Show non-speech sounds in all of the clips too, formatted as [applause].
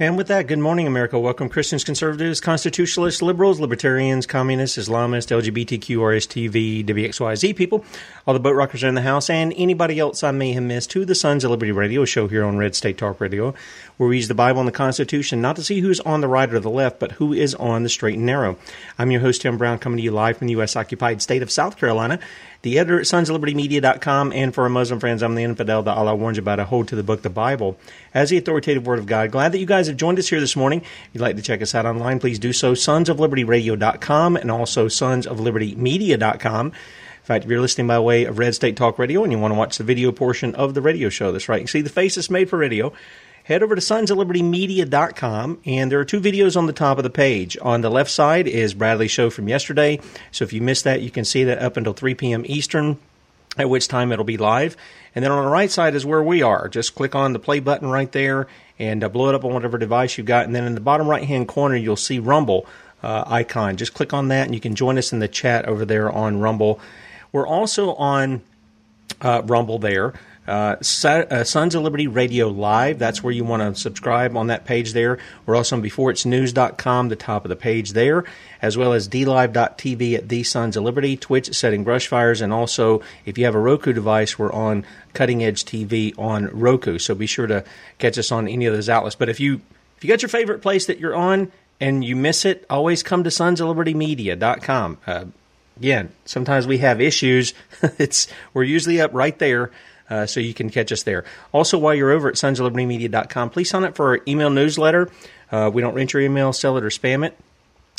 And with that, good morning, America. Welcome, Christians, conservatives, constitutionalists, liberals, libertarians, communists, Islamists, LGBTQ, RSTV, WXYZ people, all the boat rockers are in the house, and anybody else I may have missed to the Sons of Liberty radio show here on Red State Talk Radio, where we use the Bible and the Constitution not to see who's on the right or the left, but who is on the straight and narrow. I'm your host, Tim Brown, coming to you live from the U.S. occupied state of South Carolina the editor at sonsoflibertymedia.com, and for our Muslim friends, I'm the infidel that Allah warns you about. I hold to the book, the Bible, as the authoritative word of God. Glad that you guys have joined us here this morning. If you'd like to check us out online, please do so. Sonsoflibertyradio.com and also sonsoflibertymedia.com. In fact, if you're listening by way of Red State Talk Radio and you want to watch the video portion of the radio show, that's right. You see the face that's made for radio. Head over to sonsoflibertymedia.com, and there are two videos on the top of the page. On the left side is Bradlee's show from yesterday. So if you missed that, you can see that up until 3 p.m. Eastern, at which time it'll be live. And then on the right side is where we are. Just click on the play button right there and uh, blow it up on whatever device you've got. And then in the bottom right hand corner, you'll see Rumble uh, icon. Just click on that, and you can join us in the chat over there on Rumble. We're also on uh, Rumble there. Uh, uh, Sons of Liberty Radio Live. That's where you want to subscribe on that page there. We're also on beforeitsnews.com, the top of the page there, as well as dlive.tv at the Sons of Liberty, Twitch Setting Brushfires, and also if you have a Roku device, we're on Cutting Edge TV on Roku. So be sure to catch us on any of those outlets. But if you if you got your favorite place that you're on and you miss it, always come to sonsoflibertymedia.com. Uh, again, sometimes we have issues. [laughs] it's we're usually up right there. Uh, so you can catch us there. Also, while you're over at sonsoflibertymedia.com, please sign up for our email newsletter. Uh, we don't rent your email, sell it, or spam it.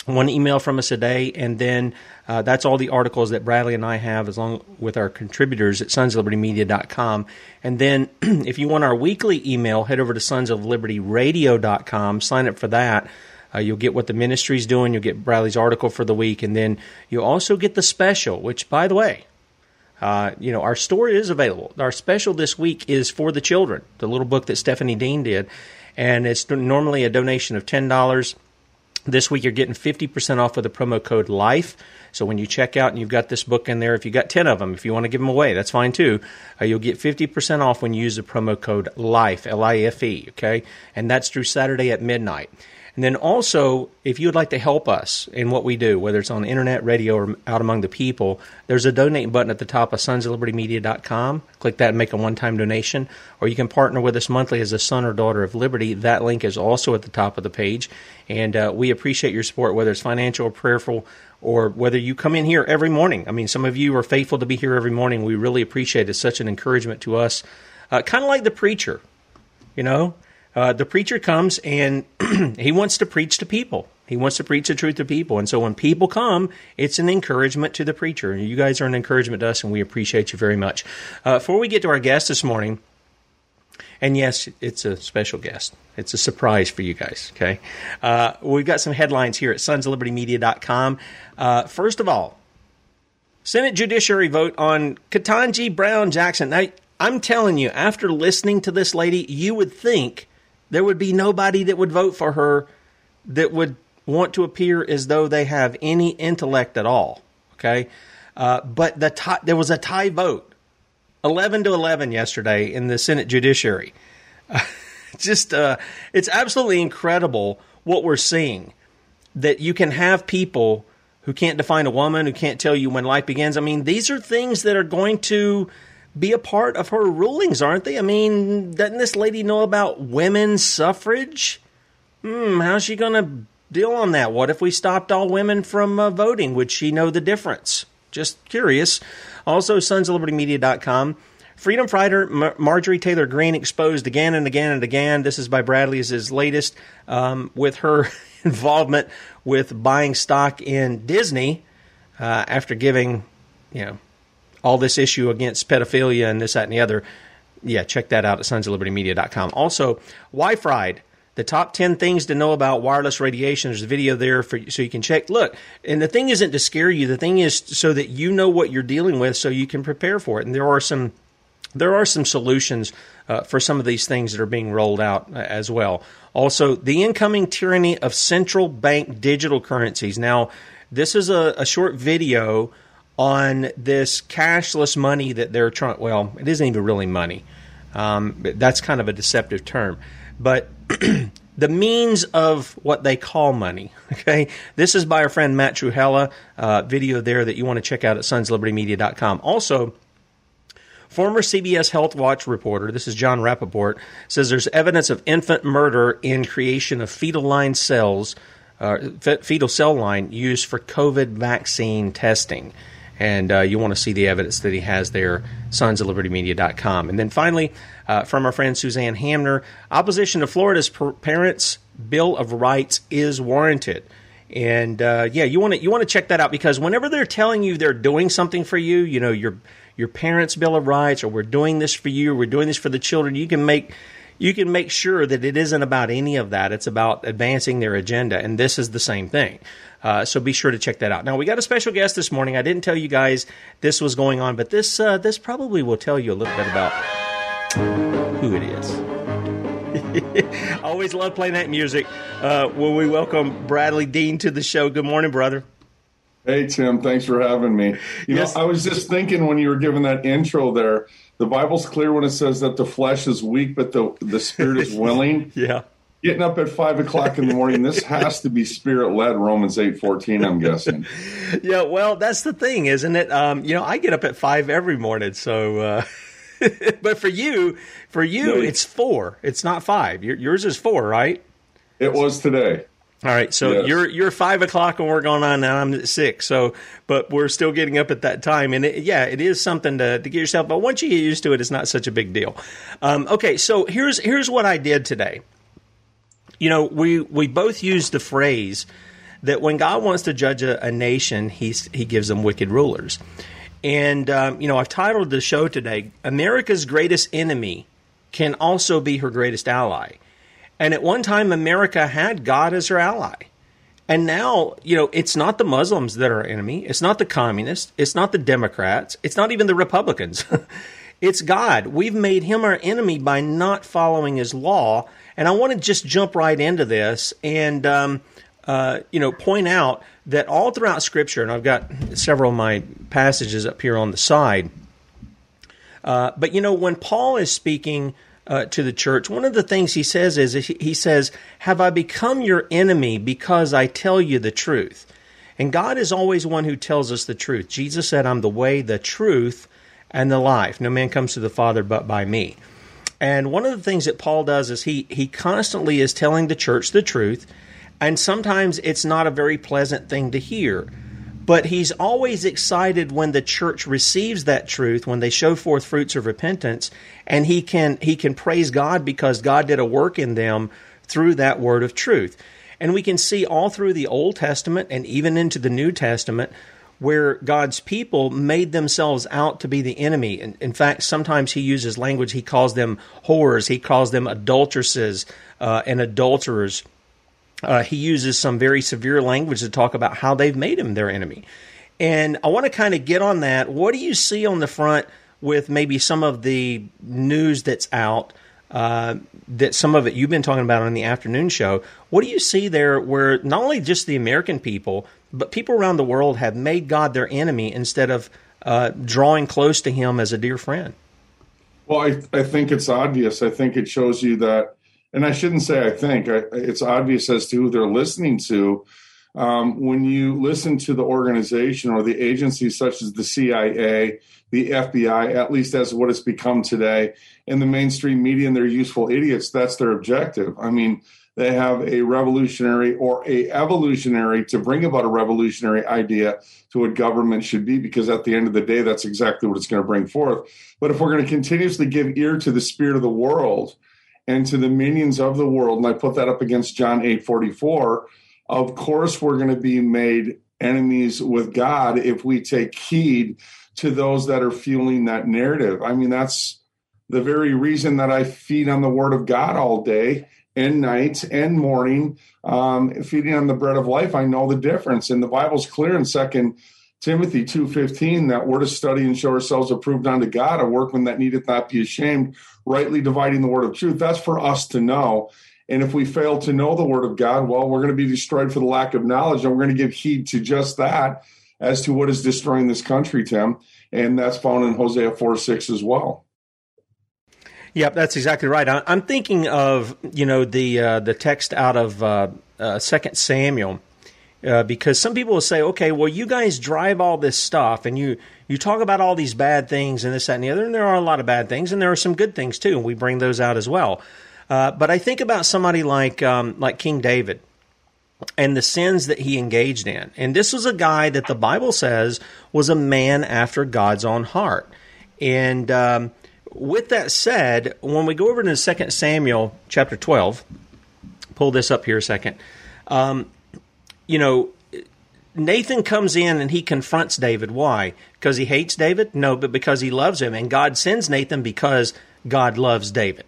One email from us a day, and then uh, that's all the articles that Bradlee and I have, as long with our contributors at sonsoflibertymedia.com. And then, [clears throat] if you want our weekly email, head over to sonsoflibertyradio.com. Sign up for that. Uh, you'll get what the ministry's doing. You'll get Bradlee's article for the week, and then you'll also get the special. Which, by the way, uh, you know, our store is available. Our special this week is for the children, the little book that Stephanie Dean did, and it's normally a donation of ten dollars. This week you're getting 50% off with the promo code LIFE. So when you check out and you've got this book in there, if you got 10 of them, if you want to give them away, that's fine too. Uh, you'll get 50% off when you use the promo code LIFE, L I F E, okay? And that's through Saturday at midnight. And then also, if you would like to help us in what we do, whether it's on the internet, radio, or out among the people, there's a donate button at the top of sonsoflibertymedia.com. Click that and make a one time donation. Or you can partner with us monthly as a son or daughter of liberty. That link is also at the top of the page. And uh, we appreciate your support, whether it's financial or prayerful, or whether you come in here every morning. I mean, some of you are faithful to be here every morning. We really appreciate it. It's such an encouragement to us. Uh, kind of like the preacher, you know? Uh, the preacher comes and [clears throat] he wants to preach to people. He wants to preach the truth to people. And so when people come, it's an encouragement to the preacher. You guys are an encouragement to us, and we appreciate you very much. Uh, before we get to our guest this morning, and yes, it's a special guest. It's a surprise for you guys, okay? Uh, we've got some headlines here at sonsoflibertymedia.com. Uh, first of all, Senate Judiciary vote on Ketanji Brown Jackson. Now, I'm telling you, after listening to this lady, you would think there would be nobody that would vote for her that would want to appear as though they have any intellect at all. Okay, uh, but the tie, there was a tie vote, eleven to eleven yesterday in the Senate Judiciary. Uh, [laughs] just uh, it's absolutely incredible what we're seeing. That you can have people who can't define a woman, who can't tell you when life begins. I mean, these are things that are going to be a part of her rulings, aren't they? I mean, doesn't this lady know about women's suffrage? Hmm, how's she going to deal on that? What if we stopped all women from uh, voting? Would she know the difference? Just curious. Also, sonsoflibertymedia.com. Freedom fighter Mar- Marjorie Taylor Greene exposed again and again and again. This is by Bradlee's his latest um, with her [laughs] involvement with buying stock in Disney uh, after giving, you know, all this issue against pedophilia and this, that, and the other. Yeah, check that out at sonsoflibertymedia.com. Also, Wi-Fried, the top 10 things to know about wireless radiation. There's a video there for so you can check. Look, and the thing isn't to scare you. The thing is so that you know what you're dealing with so you can prepare for it. And there are some there are some solutions uh, for some of these things that are being rolled out uh, as well. Also, the incoming tyranny of central bank digital currencies. Now, this is a, a short video on this cashless money that they're trying. Well, it isn't even really money. Um, that's kind of a deceptive term, but [clears throat] the means of what they call money. [laughs] Okay, this is by our friend Matt Trewhella. Uh, video there that you want to check out at sonsoflibertymedia.com. Also. Former CBS Health Watch reporter, this is John Rappoport, says there's evidence of infant murder in creation of fetal line cells, uh, fetal cell line used for COVID vaccine testing and uh, you want to see the evidence that he has there, sonsoflibertymedia.com. And then finally, uh, from our friend Suzanne Hamner, opposition to Florida's Parents' Bill of Rights is warranted. And uh, yeah, you want to you want to check that out because whenever they're telling you they're doing something for you, you know your your parents' Bill of Rights, or we're doing this for you, we're doing this for the children, you can make you can make sure that it isn't about any of that. It's about advancing their agenda, and this is the same thing. Uh, so be sure to check that out. Now we got a special guest this morning. I didn't tell you guys this was going on, but this uh, this probably will tell you a little bit about who it is. [laughs] I always love playing that music uh, when we welcome Bradlee Dean to the show. Good morning, brother. Hey Tim, thanks for having me. You yes. know, I was just thinking when you were giving that intro there, the Bible's clear when it says that the flesh is weak, but the the spirit is [laughs] willing. yeah getting up at five o'clock in the morning. This has to be spirit led. Romans eight fourteen. I'm guessing. [laughs] yeah, well, that's the thing, isn't it? Um, you know, I get up at five every morning, so. Uh, [laughs] but for you, for you, no, it's four. It's not five. yours is four, right? It was today. All right, so yes. you're you're five o'clock and we're going on now. I'm at six, so but we're still getting up at that time, and it, yeah, it is something to, to get yourself. But once you get used to it, it's not such a big deal. Um, okay, so here's here's what I did today you know, we we both use the phrase that when God wants to judge a, a nation, he's, he gives them wicked rulers. And um, you know, I've titled the show today "America's Greatest Enemy Can Also Be Her Greatest Ally." And at one time, America had God as her ally. And now, you know, it's not the Muslims that are our enemy. It's not the communists. It's not the Democrats. It's not even the Republicans. [laughs] it's God. We've made him our enemy by not following his law and I want to just jump right into this. And um, uh, you know, point out that all throughout Scripture, and I've got several of my passages up here on the side. Uh, but you know, when Paul is speaking uh, to the church, one of the things he says is he says, "Have I become your enemy because I tell you the truth?" And God is always one who tells us the truth. Jesus said, "I'm the way, the truth, and the life. No man comes to the Father but by me." And one of the things that Paul does is he he constantly is telling the church the truth, and sometimes it's not a very pleasant thing to hear. But he's always excited when the church receives that truth, when they show forth fruits of repentance, and he can he can praise God because God did a work in them through that word of truth. And we can see all through the Old Testament and even into the New Testament where God's people made themselves out to be the enemy. In, in fact, sometimes he uses language, he calls them whores, he calls them adulteresses uh, and adulterers. Uh, he uses some very severe language to talk about how they've made him their enemy. And I want to kind of get on that. What do you see on the front with maybe some of the news that's out? Uh, that some of it you've been talking about on the afternoon show. What do you see there where not only just the American people, but people around the world have made God their enemy instead of uh, drawing close to Him as a dear friend? Well, I, I think it's obvious. I think it shows you that, and I shouldn't say I think, I, it's obvious as to who they're listening to. Um, when you listen to the organization or the agencies such as the CIA, the FBI, at least as what it's become today, in the mainstream media and they're useful idiots, that's their objective. I mean, they have a revolutionary or a evolutionary to bring about a revolutionary idea to what government should be because at the end of the day that's exactly what it's going to bring forth. But if we're going to continuously give ear to the spirit of the world and to the minions of the world and i put that up against john 8 44 of course we're going to be made enemies with god if we take heed to those that are fueling that narrative. I mean that's the very reason that i feed on the word of god all day and night and morning, um, feeding on the bread of life, I know the difference. And the Bible's clear in Second Timothy two fifteen that we're to study and show ourselves approved unto God, a workman that needeth not be ashamed, rightly dividing the word of truth. That's for us to know. And if we fail to know the word of God, well, we're going to be destroyed for the lack of knowledge, and we're going to give heed to just that as to what is destroying this country, Tim. And that's found in Hosea 4 6 as well. Yep, that's exactly right. I, am thinking of you know the uh, the text out of uh, uh, Second Samuel. Uh, because some people will say, okay, well, you guys drive all this stuff and you, you talk about all these bad things and this, that, and the other, and there are a lot of bad things, and there are some good things too, and we bring those out as well. Uh, but I think about somebody like um, like King David and the sins that he engaged in, and this was a guy that the Bible says was a man after God's own heart, and um, with that said, when we go over to 2 Samuel chapter 12, pull this up here a second. Um, you know, Nathan comes in and he confronts David. Why? Because he hates David? No, but because he loves him. And God sends Nathan because God loves David.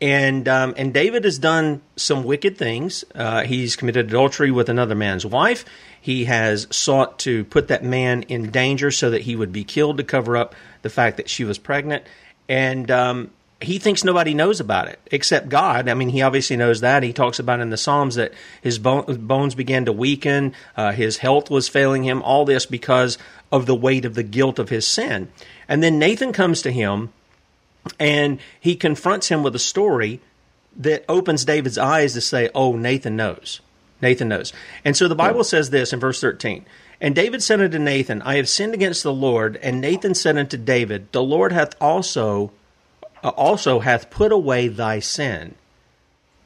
And um, and David has done some wicked things. Uh, he's committed adultery with another man's wife. He has sought to put that man in danger so that he would be killed to cover up the fact that she was pregnant and um, he thinks nobody knows about it except God. I mean, he obviously knows that. He talks about in the Psalms that his bones began to weaken, uh, his health was failing him, all this because of the weight of the guilt of his sin. And then Nathan comes to him and he confronts him with a story that opens David's eyes to say, Oh, Nathan knows. Nathan knows. And so the Bible says this in verse 13 and David said unto Nathan, I have sinned against the Lord. And Nathan said unto David, The Lord hath also uh, also hath put away thy sin.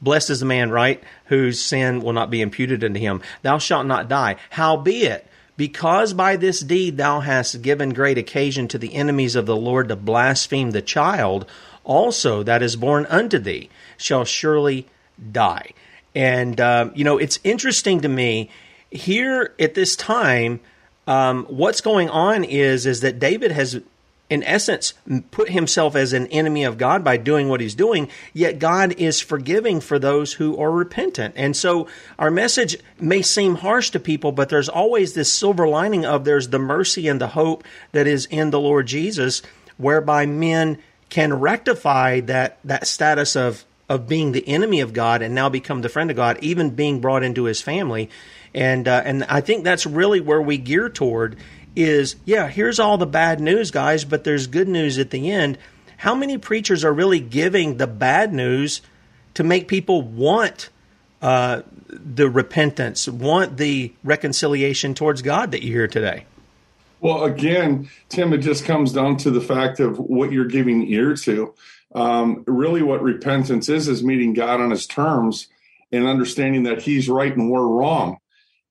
Blessed is the man, right, whose sin will not be imputed unto him. Thou shalt not die. Howbeit, because by this deed thou hast given great occasion to the enemies of the Lord to blaspheme the child, also that is born unto thee shall surely die. And, uh, you know, it's interesting to me here at this time, um, what's going on is is that David has, in essence, put himself as an enemy of God by doing what he's doing. Yet God is forgiving for those who are repentant, and so our message may seem harsh to people, but there's always this silver lining of there's the mercy and the hope that is in the Lord Jesus, whereby men can rectify that that status of of being the enemy of God and now become the friend of God, even being brought into his family. And uh, and I think that's really where we gear toward is yeah, here's all the bad news, guys, but there's good news at the end. How many preachers are really giving the bad news to make people want uh, the repentance, want the reconciliation towards God that you hear today? Well, again, Tim, it just comes down to the fact of what you're giving ear to. Um, really, what repentance is is meeting God on His terms and understanding that He's right and we're wrong.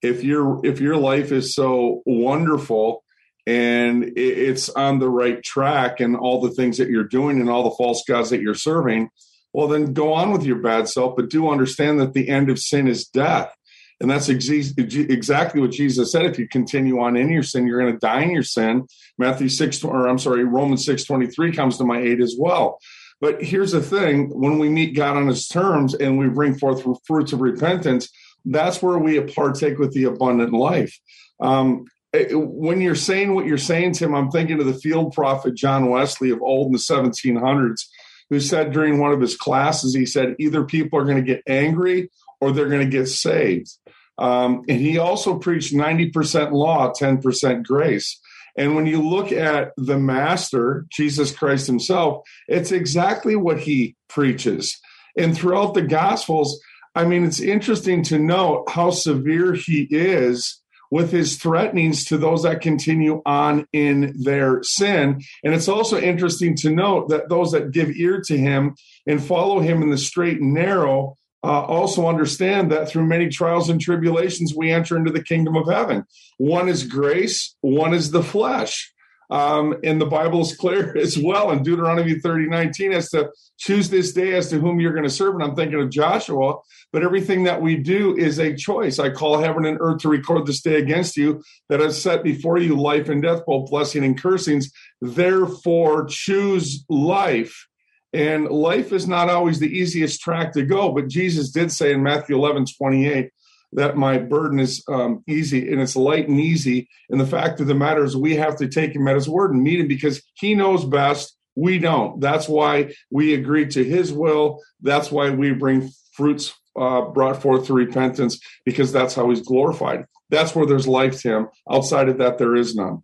If your if your life is so wonderful and it's on the right track and all the things that you're doing and all the false gods that you're serving, well, then go on with your bad self, but do understand that the end of sin is death. And that's ex- exactly what Jesus said. If you continue on in your sin, you're going to die in your sin. Matthew 6, or I'm sorry, Romans 6 23 comes to my aid as well. But here's the thing when we meet God on his terms and we bring forth fruits of repentance, that's where we partake with the abundant life. Um, when you're saying what you're saying, Tim, I'm thinking of the field prophet John Wesley of old in the 1700s, who said during one of his classes, he said, either people are going to get angry or they're going to get saved. Um, and he also preached 90% law, 10% grace. And when you look at the master, Jesus Christ himself, it's exactly what he preaches. And throughout the Gospels, I mean, it's interesting to note how severe he is with his threatenings to those that continue on in their sin. And it's also interesting to note that those that give ear to him and follow him in the straight and narrow uh, also understand that through many trials and tribulations, we enter into the kingdom of heaven. One is grace, one is the flesh. Um, and the Bible is clear [laughs] as well in Deuteronomy 30 19 as to choose this day as to whom you're going to serve. And I'm thinking of Joshua, but everything that we do is a choice. I call heaven and earth to record this day against you that has set before you life and death, both blessing and cursings. Therefore, choose life and life is not always the easiest track to go, but Jesus did say in Matthew 11, 28, that my burden is um, easy and it's light and easy. And the fact of the matter is, we have to take him at his word and meet him because he knows best. We don't. That's why we agree to his will. That's why we bring fruits uh, brought forth to repentance because that's how he's glorified. That's where there's life to him. Outside of that, there is none.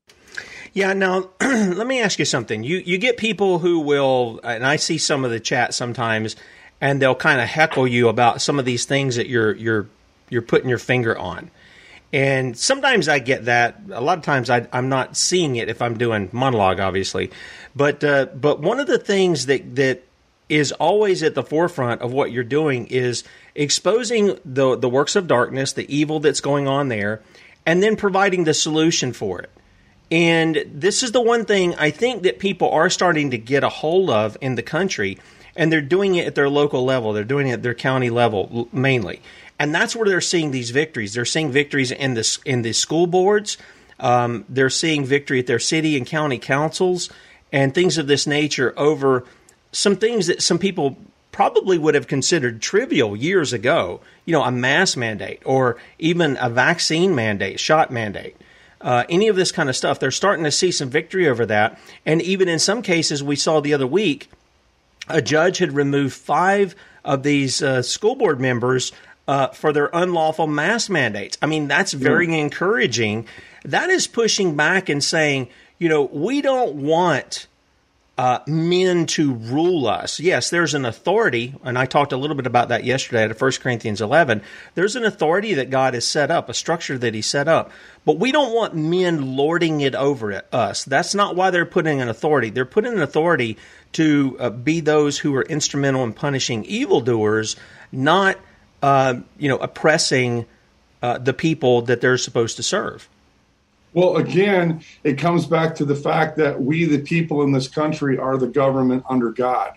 Yeah. Now, [clears throat] let me ask you something. You you get people who will, and I see some of the chat sometimes, and they'll kind of heckle you about some of these things that you're you're you're putting your finger on. And sometimes I get that. A lot of times I, am not seeing it if I'm doing monologue, obviously. But uh, but one of the things that that is always at the forefront of what you're doing is exposing the the works of darkness, the evil that's going on there, and then providing the solution for it. And this is the one thing I think that people are starting to get a hold of in the country, and they're doing it at their local level. They're doing it at their county level mainly, and that's where they're seeing these victories. They're seeing victories in the in the school boards. Um, they're seeing victory at their city and county councils and things of this nature over some things that some people probably would have considered trivial years ago. You know, a mask mandate or even a vaccine mandate, shot mandate uh, any of this kind of stuff. They're starting to see some victory over that. And even in some cases, we saw the other week, a judge had removed five of these uh, school board members uh, for their unlawful mask mandates. I mean, that's very mm. encouraging. That is pushing back and saying, you know, we don't want uh, men to rule us. Yes, there's an authority, and I talked a little bit about that yesterday at 1 Corinthians 11. There's an authority that God has set up, a structure that He set up, but we don't want men lording it over us. That's not why they're putting an authority. They're putting an authority to uh, be those who are instrumental in punishing evildoers, not uh, you know oppressing uh, the people that they're supposed to serve. Well, again, it comes back to the fact that we, the people in this country, are the government under God.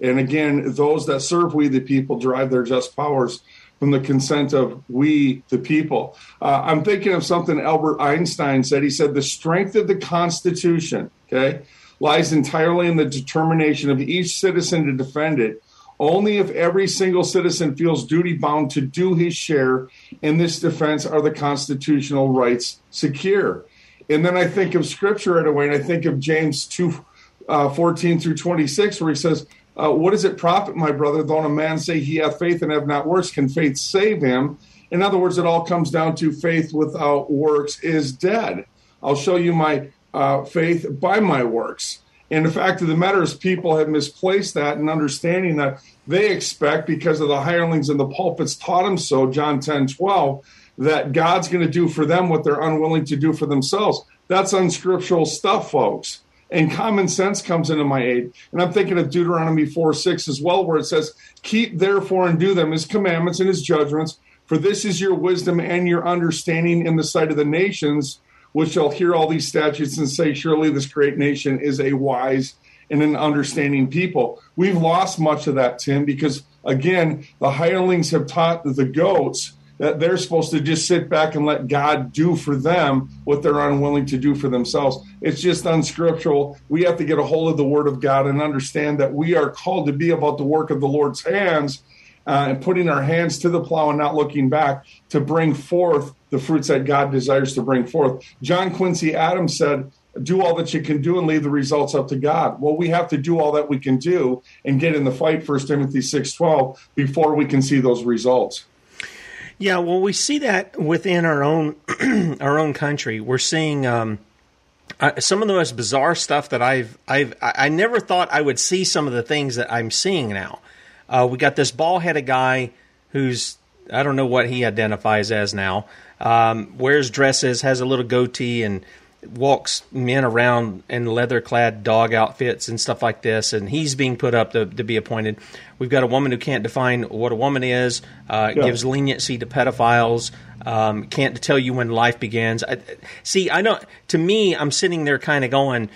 And again, those that serve we, the people, derive their just powers from the consent of we, the people. Uh, I'm thinking of something Albert Einstein said. He said, The strength of the Constitution, okay, lies entirely in the determination of each citizen to defend it only if every single citizen feels duty bound to do his share in this defense are the constitutional rights secure. And then I think of scripture right away, and I think of James 2 uh, 14 through 26, where he says, uh, what does it profit, my brother, though a man say he hath faith and have not works? Can faith save him? In other words, it all comes down to faith without works is dead. I'll show you my uh, faith by my works. And the fact of the matter is, people have misplaced that and understanding that they expect, because of the hirelings and the pulpits taught them so, John 10 12, that God's going to do for them what they're unwilling to do for themselves. That's unscriptural stuff, folks. And common sense comes into my aid. And I'm thinking of Deuteronomy 4 6 as well, where it says, Keep therefore and do them his commandments and his judgments, for this is your wisdom and your understanding in the sight of the nations, which shall hear all these statutes and say, Surely this great nation is a wise and an understanding people. We've lost much of that, Tim, because again, the hirelings have taught the goats that they're supposed to just sit back and let God do for them what they're unwilling to do for themselves. It's just unscriptural. We have to get a hold of the Word of God and understand that we are called to be about the work of the Lord's hands uh, and putting our hands to the plow and not looking back to bring forth the fruits that God desires to bring forth. John Quincy Adams said, do all that you can do and leave the results up to God. Well, we have to do all that we can do and get in the fight, First Timothy 6.12, before we can see those results. Yeah, well, we see that within our own [clears throat] our own country. We're seeing um, uh, some of the most bizarre stuff that I've I've I never thought I would see some of the things that I'm seeing now. Uh, we got this ball headed guy who's I don't know what he identifies as now. Um, wears dresses, has a little goatee, and walks men around in leather clad dog outfits and stuff like this, and he's being put up to, to be appointed. We've got a woman who can't define what a woman is, uh, yeah. gives leniency to pedophiles, um, can't tell you when life begins. I, see, I don't. To me, I'm sitting there kind of going,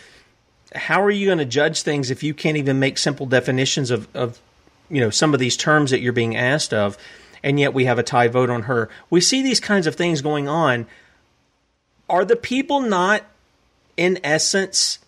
"How are you going to judge things if you can't even make simple definitions of, of, you know, some of these terms that you're being asked of?" And yet we have a tie vote on her. We see these kinds of things going on are the people not, in essence,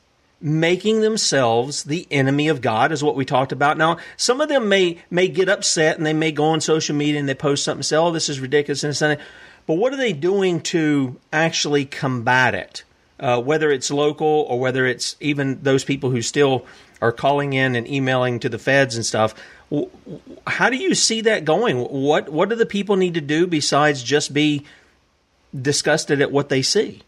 making themselves the enemy of God, is what we talked about. Now, some of them may may get upset and they may go on social media and they post something and say, "Oh, this is ridiculous," and something. But what are they doing to actually combat it? Uh, whether it's local or whether it's even those people who still are calling in and emailing to the feds and stuff. How do you see that going? What what do the people need to do besides just be disgusted at what they see.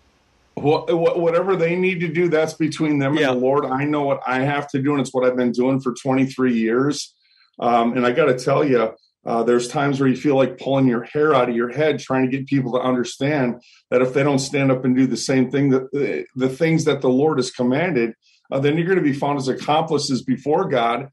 whatever they need to do, that's between them yeah. and the Lord. I know what I have to do, and it's what I've been doing for 23 years. Um, and I got to tell you, uh, there's times where you feel like pulling your hair out of your head trying to get people to understand that if they don't stand up and do the same thing that the, the things that the Lord has commanded, uh, then you're going to be found as accomplices before God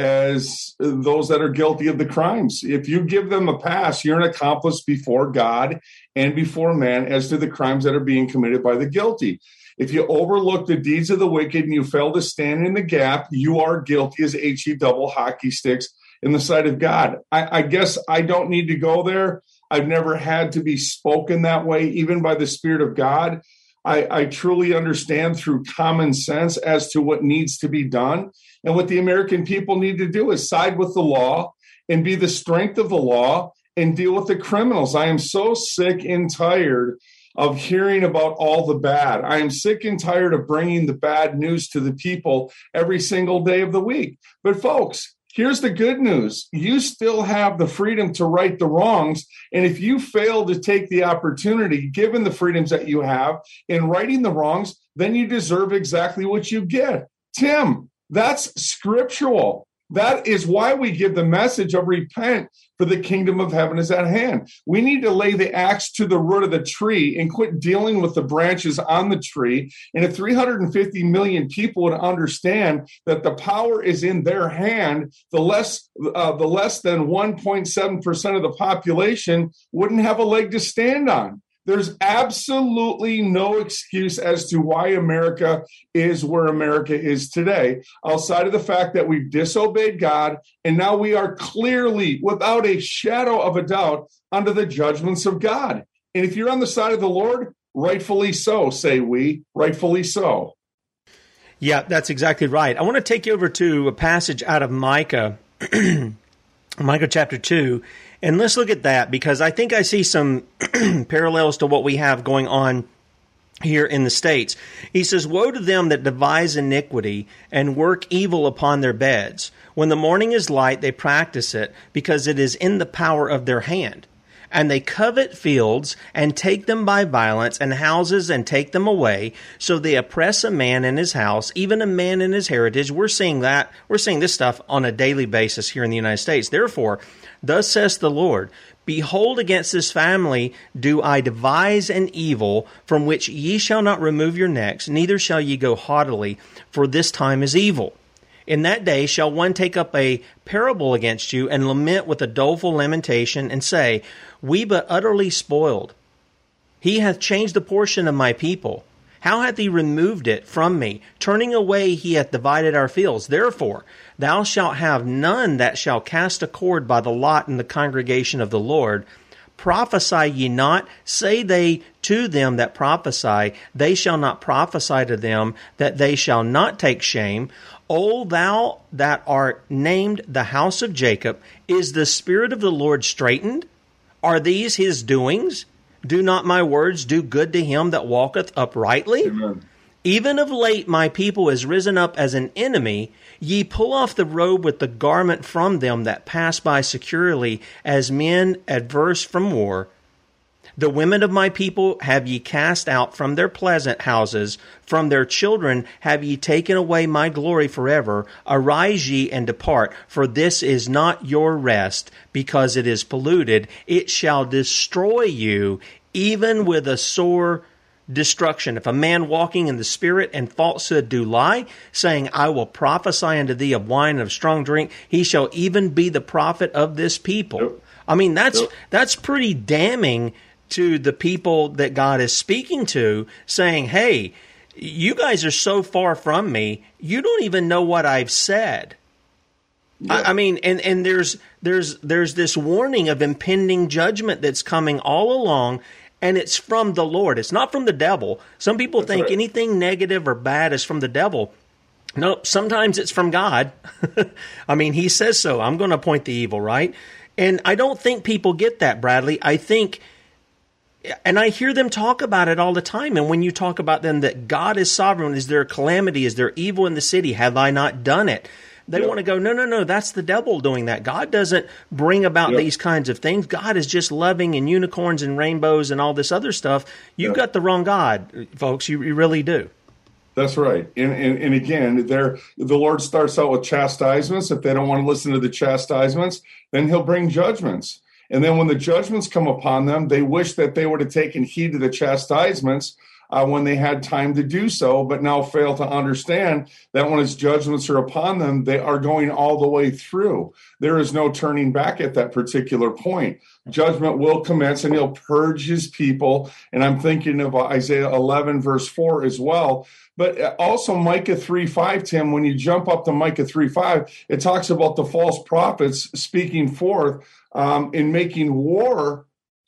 as those that are guilty of the crimes. If you give them a pass, you're an accomplice before God and before man as to the crimes that are being committed by the guilty. If you overlook the deeds of the wicked and you fail to stand in the gap, you are guilty as HE double hockey sticks in the sight of God. I, I guess I don't need to go there. I've never had to be spoken that way, even by the Spirit of God. I, I, truly understand through common sense as to what needs to be done. And what the American people need to do is side with the law and be the strength of the law and deal with the criminals. I am so sick and tired of hearing about all the bad. I am sick and tired of bringing the bad news to the people every single day of the week. But, folks, Here's the good news you still have the freedom to right the wrongs. And if you fail to take the opportunity, given the freedoms that you have in righting the wrongs, then you deserve exactly what you get. Tim, that's scriptural. That is why we give the message of repent, for the kingdom of heaven is at hand. We need to lay the axe to the root of the tree and quit dealing with the branches on the tree. And if 350 million people would understand that the power is in their hand, the less uh, the less than 1.7 percent of the population wouldn't have a leg to stand on. There's absolutely no excuse as to why America is where America is today, outside of the fact that we've disobeyed God and now we are clearly, without a shadow of a doubt, under the judgments of God. And if you're on the side of the Lord, rightfully so, say we, rightfully so. Yeah, that's exactly right. I want to take you over to a passage out of Micah, [clears throat] Micah chapter 2 and let's look at that because I think I see some [clears throat] parallels to what we have going on here in the States. He says, Woe to them that devise iniquity and work evil upon their beds. When the morning is light, they practice it because it is in the power of their hand. And they covet fields and take them by violence, and houses and take them away. So they oppress a man in his house, even a man in his heritage. We're seeing that. We're seeing this stuff on a daily basis here in the United States. Therefore, thus says the Lord, Behold, against this family do I devise an evil from which ye shall not remove your necks, neither shall ye go haughtily, for this time is evil. In that day shall one take up a parable against you, and lament with a doleful lamentation, and say, We but utterly spoiled. He hath changed the portion of my people. How hath he removed it from me? Turning away, he hath divided our fields. Therefore, thou shalt have none that shall cast a cord by the lot in the congregation of the Lord. Prophesy ye not, say they to them that prophesy, they shall not prophesy to them, that they shall not take shame. O thou that art named the house of Jacob, is the Spirit of the Lord straitened? Are these his doings? Do not my words do good to him that walketh uprightly? Amen. Even of late my people is risen up as an enemy. Ye pull off the robe with the garment from them that pass by securely, as men adverse from war. The women of my people have ye cast out from their pleasant houses, from their children have ye taken away my glory forever. Arise ye and depart, for this is not your rest, because it is polluted. It shall destroy you, even with a sore destruction. If a man walking in the spirit and falsehood do lie, saying, I will prophesy unto thee of wine and of strong drink, he shall even be the prophet of this people. Yep. I mean, that's Yep. that's pretty damning to the people that God is speaking to, saying, Hey, you guys are so far from me, you don't even know what I've said. I, I mean, and, and there's there's there's this warning of impending judgment that's coming all along, and it's from the Lord. It's not from the devil. Some people think right. anything negative or bad is from the devil. No, sometimes it's from God. [laughs] I mean, He says so. I'm going to point the evil, right? And I don't think people get that, Bradlee. I think and I hear them talk about it all the time. And when you talk about them that God is sovereign, is there a calamity? Is there evil in the city? Have I not done it? They Yep. want to go, no, no, no, that's the devil doing that. God doesn't bring about Yep. these kinds of things. God is just loving and unicorns and rainbows and all this other stuff. You've Yep. got the wrong God, folks. You, you really do. That's right. And, and and again, there the Lord starts out with chastisements. If they don't want to listen to the chastisements, then he'll bring judgments. And then when the judgments come upon them, they wish that they would have taken heed to the chastisements uh, when they had time to do so, but now fail to understand that when his judgments are upon them, they are going all the way through. There is no turning back at that particular point. Judgment will commence and he'll purge his people. And I'm thinking of Isaiah 11, verse 4 as well. But also Micah 3 5, Tim, when you jump up to Micah 3 5, it talks about the false prophets speaking forth um, in making war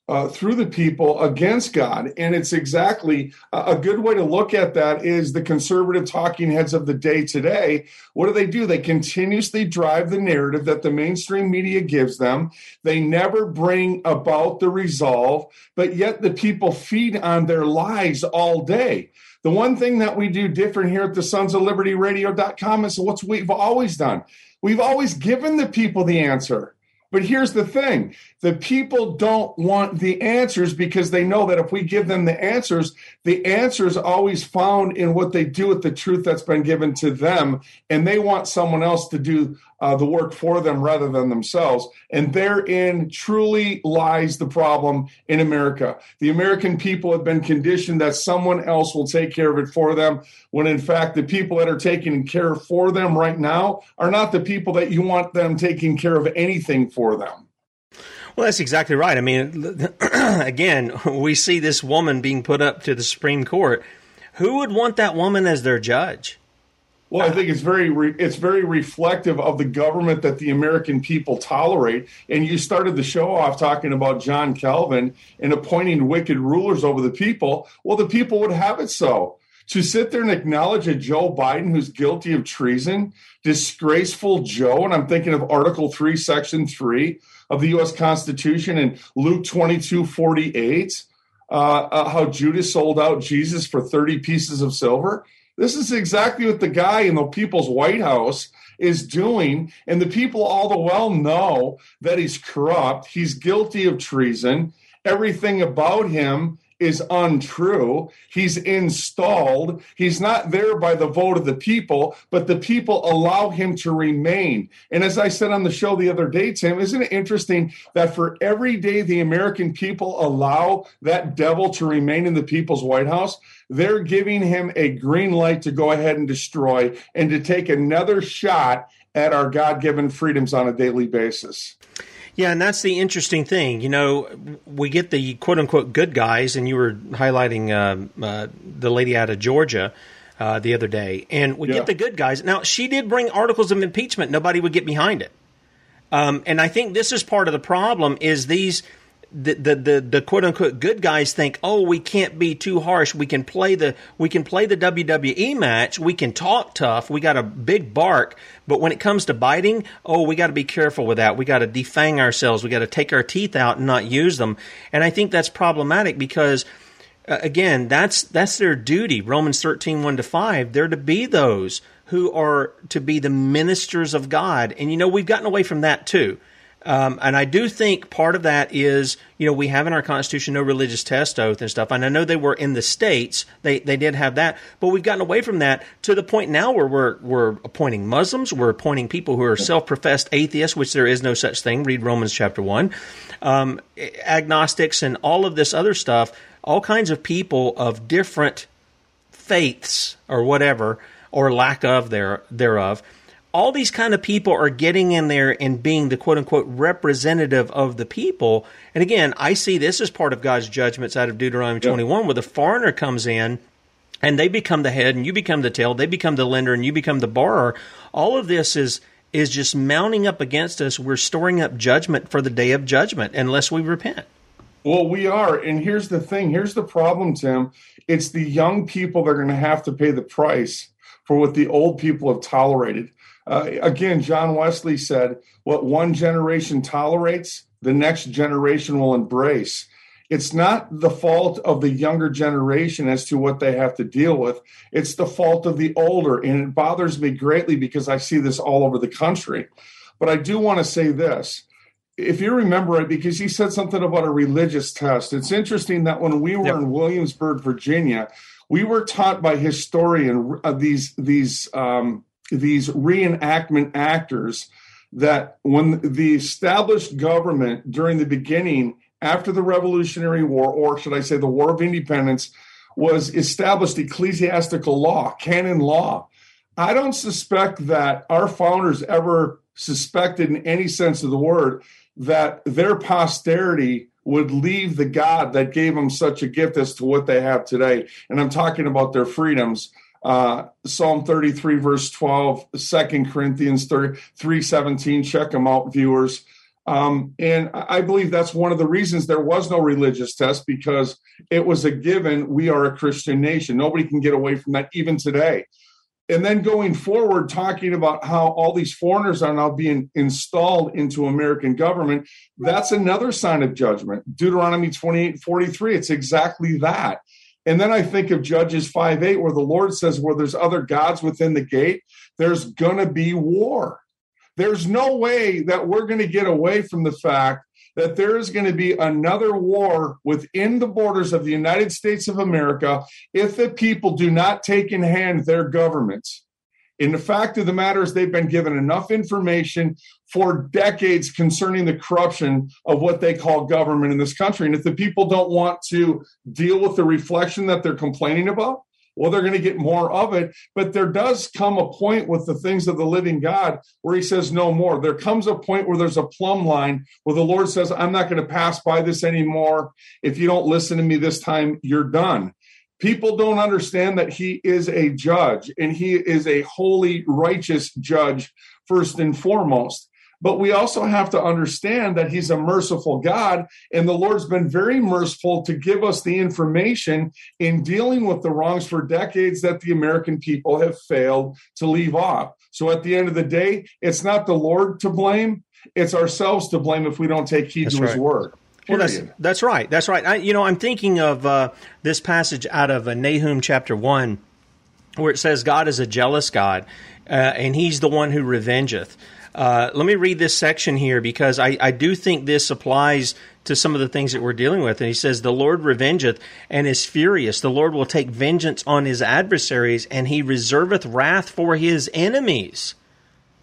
uh, through the people against God. And it's exactly a a good way to look at that is the conservative talking heads of the day today. What do they do? They continuously drive the narrative that the mainstream media gives them. They never bring about the resolve, but yet the people feed on their lies all day. The one thing that we do different here at the Sons of Liberty Radio.com is what we've always done. We've always given the people the answer. But here's the thing the people don't want the answers because they know that if we give them the answers, the answer is always found in what they do with the truth that's been given to them. And they want someone else to do uh, the work for them rather than themselves. And therein truly lies the problem in America. The American people have been conditioned that someone else will take care of it for them, when in fact, the people that are taking care for them right now are not the people that you want them taking care of anything for them. Well, that's exactly right. I mean, [clears throat] again, we see this woman being put up to the Supreme Court. Who would want that woman as their judge? Well, I think it's very re- it's very reflective of the government that the American people tolerate. And you started the show off talking about John Calvin and appointing wicked rulers over the people. Well, the people would have it so. To sit there and acknowledge a Joe Biden who's guilty of treason, disgraceful Joe, and I'm thinking of Article 3, Section 3 of the U.S. Constitution and Luke 22 48. uh, uh, how Judas sold out Jesus for 30 pieces of silver. This is exactly what the guy in the people's White House is doing. And the people all the well know that he's corrupt, he's guilty of treason. Everything about him is untrue. He's installed. He's not there by the vote of the people, but the people allow him to remain. And as I said on the show the other day, Tim, isn't it interesting that for every day the American people allow that devil to remain in the people's White House, they're giving him a green light to go ahead and destroy and to take another shot at our God given freedoms on a daily basis. Yeah, and that's the interesting thing. You know, we get the quote unquote good guys, and you were highlighting uh, uh, the lady out of Georgia. Uh, the other day, and we yeah. get the good guys. Now, she did bring articles of impeachment. Nobody would get behind it, um, and I think this is part of the problem. Is these the, the, the, the quote unquote good guys think, oh, we can't be too harsh. We can play the we can play the WWE match. We can talk tough. We got a big bark, but when it comes to biting, oh, we got to be careful with that. We got to defang ourselves. We got to take our teeth out and not use them. And I think that's problematic because. Uh, again, that's that's their duty. Romans 13, 1 to 5. They're to be those who are to be the ministers of God. And you know, we've gotten away from that too. Um, and I do think part of that is, you know, we have in our Constitution no religious test oath and stuff. And I know they were in the states; they they did have that, but we've gotten away from that to the point now where we're we're appointing Muslims, we're appointing people who are self-professed atheists, which there is no such thing. Read Romans chapter one, um, agnostics, and all of this other stuff. All kinds of people of different faiths or whatever, or lack of there thereof all these kind of people are getting in there and being the quote unquote representative of the people. And again, I see this as part of God's judgments out of Deuteronomy 21, where the foreigner comes in and they become the head and you become the tail, they become the lender and you become the borrower. All of this is is just mounting up against us. We're storing up judgment for the day of judgment unless we repent. Well, we are. And here's the thing here's the problem, Tim. It's the young people that are going to have to pay the price for what the old people have tolerated. Uh, again, John Wesley said, What one generation tolerates, the next generation will embrace. It's not the fault of the younger generation as to what they have to deal with. It's the fault of the older. And it bothers me greatly because I see this all over the country. But I do want to say this. If you remember it, because he said something about a religious test, it's interesting that when we were yep. in Williamsburg, Virginia, we were taught by historian uh, these these um, these reenactment actors that when the established government during the beginning after the Revolutionary War, or should I say the War of Independence, was established ecclesiastical law, canon law. I don't suspect that our founders ever suspected, in any sense of the word, that their posterity would leave the God that gave them such a gift as to what they have today. And I'm talking about their freedoms uh, Psalm 33, verse 12, 2 Corinthians 3, 17. Check them out, viewers. Um, and I believe that's one of the reasons there was no religious test because it was a given. We are a Christian nation. Nobody can get away from that even today. And then going forward, talking about how all these foreigners are now being installed into American government, that's another sign of judgment. Deuteronomy 28 43, it's exactly that. And then I think of Judges 5 8, where the Lord says, where there's other gods within the gate, there's going to be war. There's no way that we're going to get away from the fact that there is going to be another war within the borders of the United States of America if the people do not take in hand their governments. And the fact of the matter is, they've been given enough information for decades concerning the corruption of what they call government in this country. And if the people don't want to deal with the reflection that they're complaining about, well, they're going to get more of it. But there does come a point with the things of the living God where he says no more. There comes a point where there's a plumb line where the Lord says, I'm not going to pass by this anymore. If you don't listen to me this time, you're done. People don't understand that he is a judge and he is a holy, righteous judge, first and foremost. But we also have to understand that he's a merciful God, and the Lord's been very merciful to give us the information in dealing with the wrongs for decades that the American people have failed to leave off. So at the end of the day, it's not the Lord to blame, it's ourselves to blame if we don't take heed That's to right. his word. Well, that's that's right. That's right. I, you know, I'm thinking of uh, this passage out of uh, Nahum chapter one, where it says, "God is a jealous God, uh, and He's the one who revengeth." Uh, let me read this section here because I, I do think this applies to some of the things that we're dealing with. And he says, The Lord revengeth and is furious. The Lord will take vengeance on his adversaries, and he reserveth wrath for his enemies.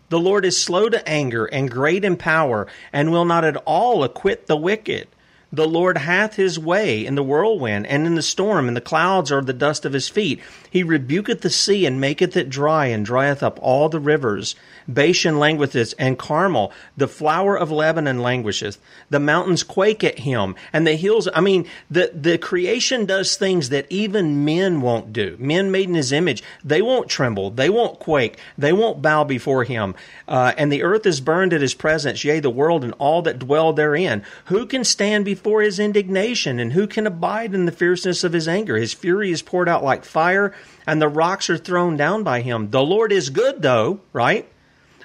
The Lord is slow to anger and great in power, and will not at all acquit the wicked. The Lord hath his way in the whirlwind, and in the storm, and the clouds are the dust of his feet. He rebuketh the sea, and maketh it dry, and drieth up all the rivers. Bashan languisheth, and Carmel, the flower of Lebanon languisheth. The mountains quake at him, and the hills. I mean, the, the creation does things that even men won't do. Men made in his image, they won't tremble, they won't quake, they won't bow before him. Uh, and the earth is burned at his presence, yea, the world and all that dwell therein. Who can stand before his indignation, and who can abide in the fierceness of his anger? His fury is poured out like fire, and the rocks are thrown down by him. The Lord is good, though, right?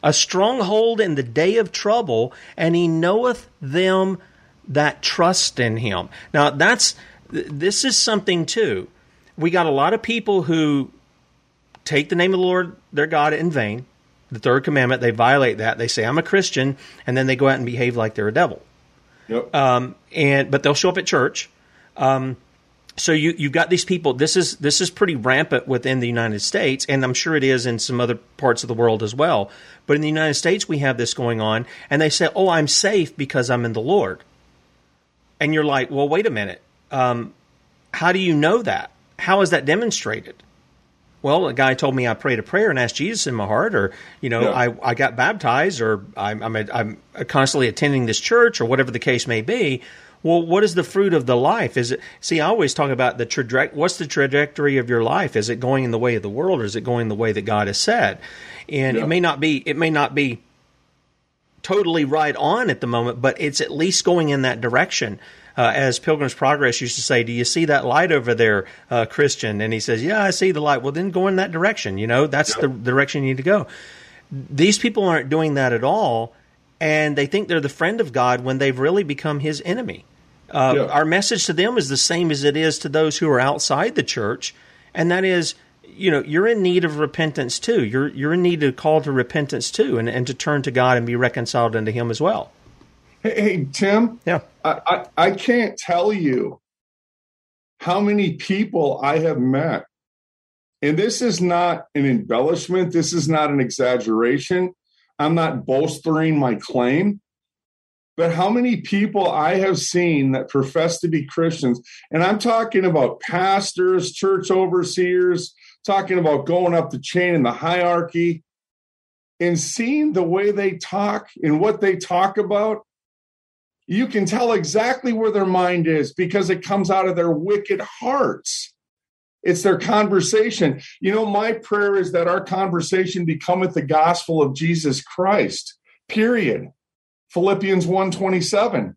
a stronghold in the day of trouble, and he knoweth them that trust in him. Now, that's this is something too. We got a lot of people who take the name of the Lord their God in vain. The third commandment, they violate that. They say, "I'm a Christian," and then they go out and behave like they're a devil. Yep. Um, and but they'll show up at church. Um, so you you've got these people. This is this is pretty rampant within the United States, and I'm sure it is in some other parts of the world as well. But in the United States, we have this going on, and they say, "Oh, I'm safe because I'm in the Lord." And you're like, "Well, wait a minute. Um, how do you know that? How is that demonstrated?" Well, a guy told me I prayed a prayer and asked Jesus in my heart, or you know, yeah. I, I got baptized, or I'm, I'm, a, I'm constantly attending this church, or whatever the case may be. Well, what is the fruit of the life? Is it see? I always talk about the trajectory. What's the trajectory of your life? Is it going in the way of the world, or is it going the way that God has said? And yeah. it may not be. It may not be totally right on at the moment, but it's at least going in that direction. Uh, as Pilgrim's Progress used to say, "Do you see that light over there, uh, Christian?" And he says, "Yeah, I see the light." Well, then go in that direction. You know, that's the direction you need to go. These people aren't doing that at all, and they think they're the friend of God when they've really become His enemy. Uh, yeah. Our message to them is the same as it is to those who are outside the church, and that is, you know, you're in need of repentance too. You're you're in need of call to repentance too, and, and to turn to God and be reconciled unto Him as well. Hey, hey Tim. Yeah. I, I, I can't tell you how many people I have met, and this is not an embellishment. This is not an exaggeration. I'm not bolstering my claim but how many people I have seen that profess to be Christians, and I'm talking about pastors, church overseers, talking about going up the chain in the hierarchy, and seeing the way they talk and what they talk about, you can tell exactly where their mind is because it comes out of their wicked hearts. It's their conversation. You know, my prayer is that our conversation becometh the gospel of Jesus Christ, period. Philippians 127.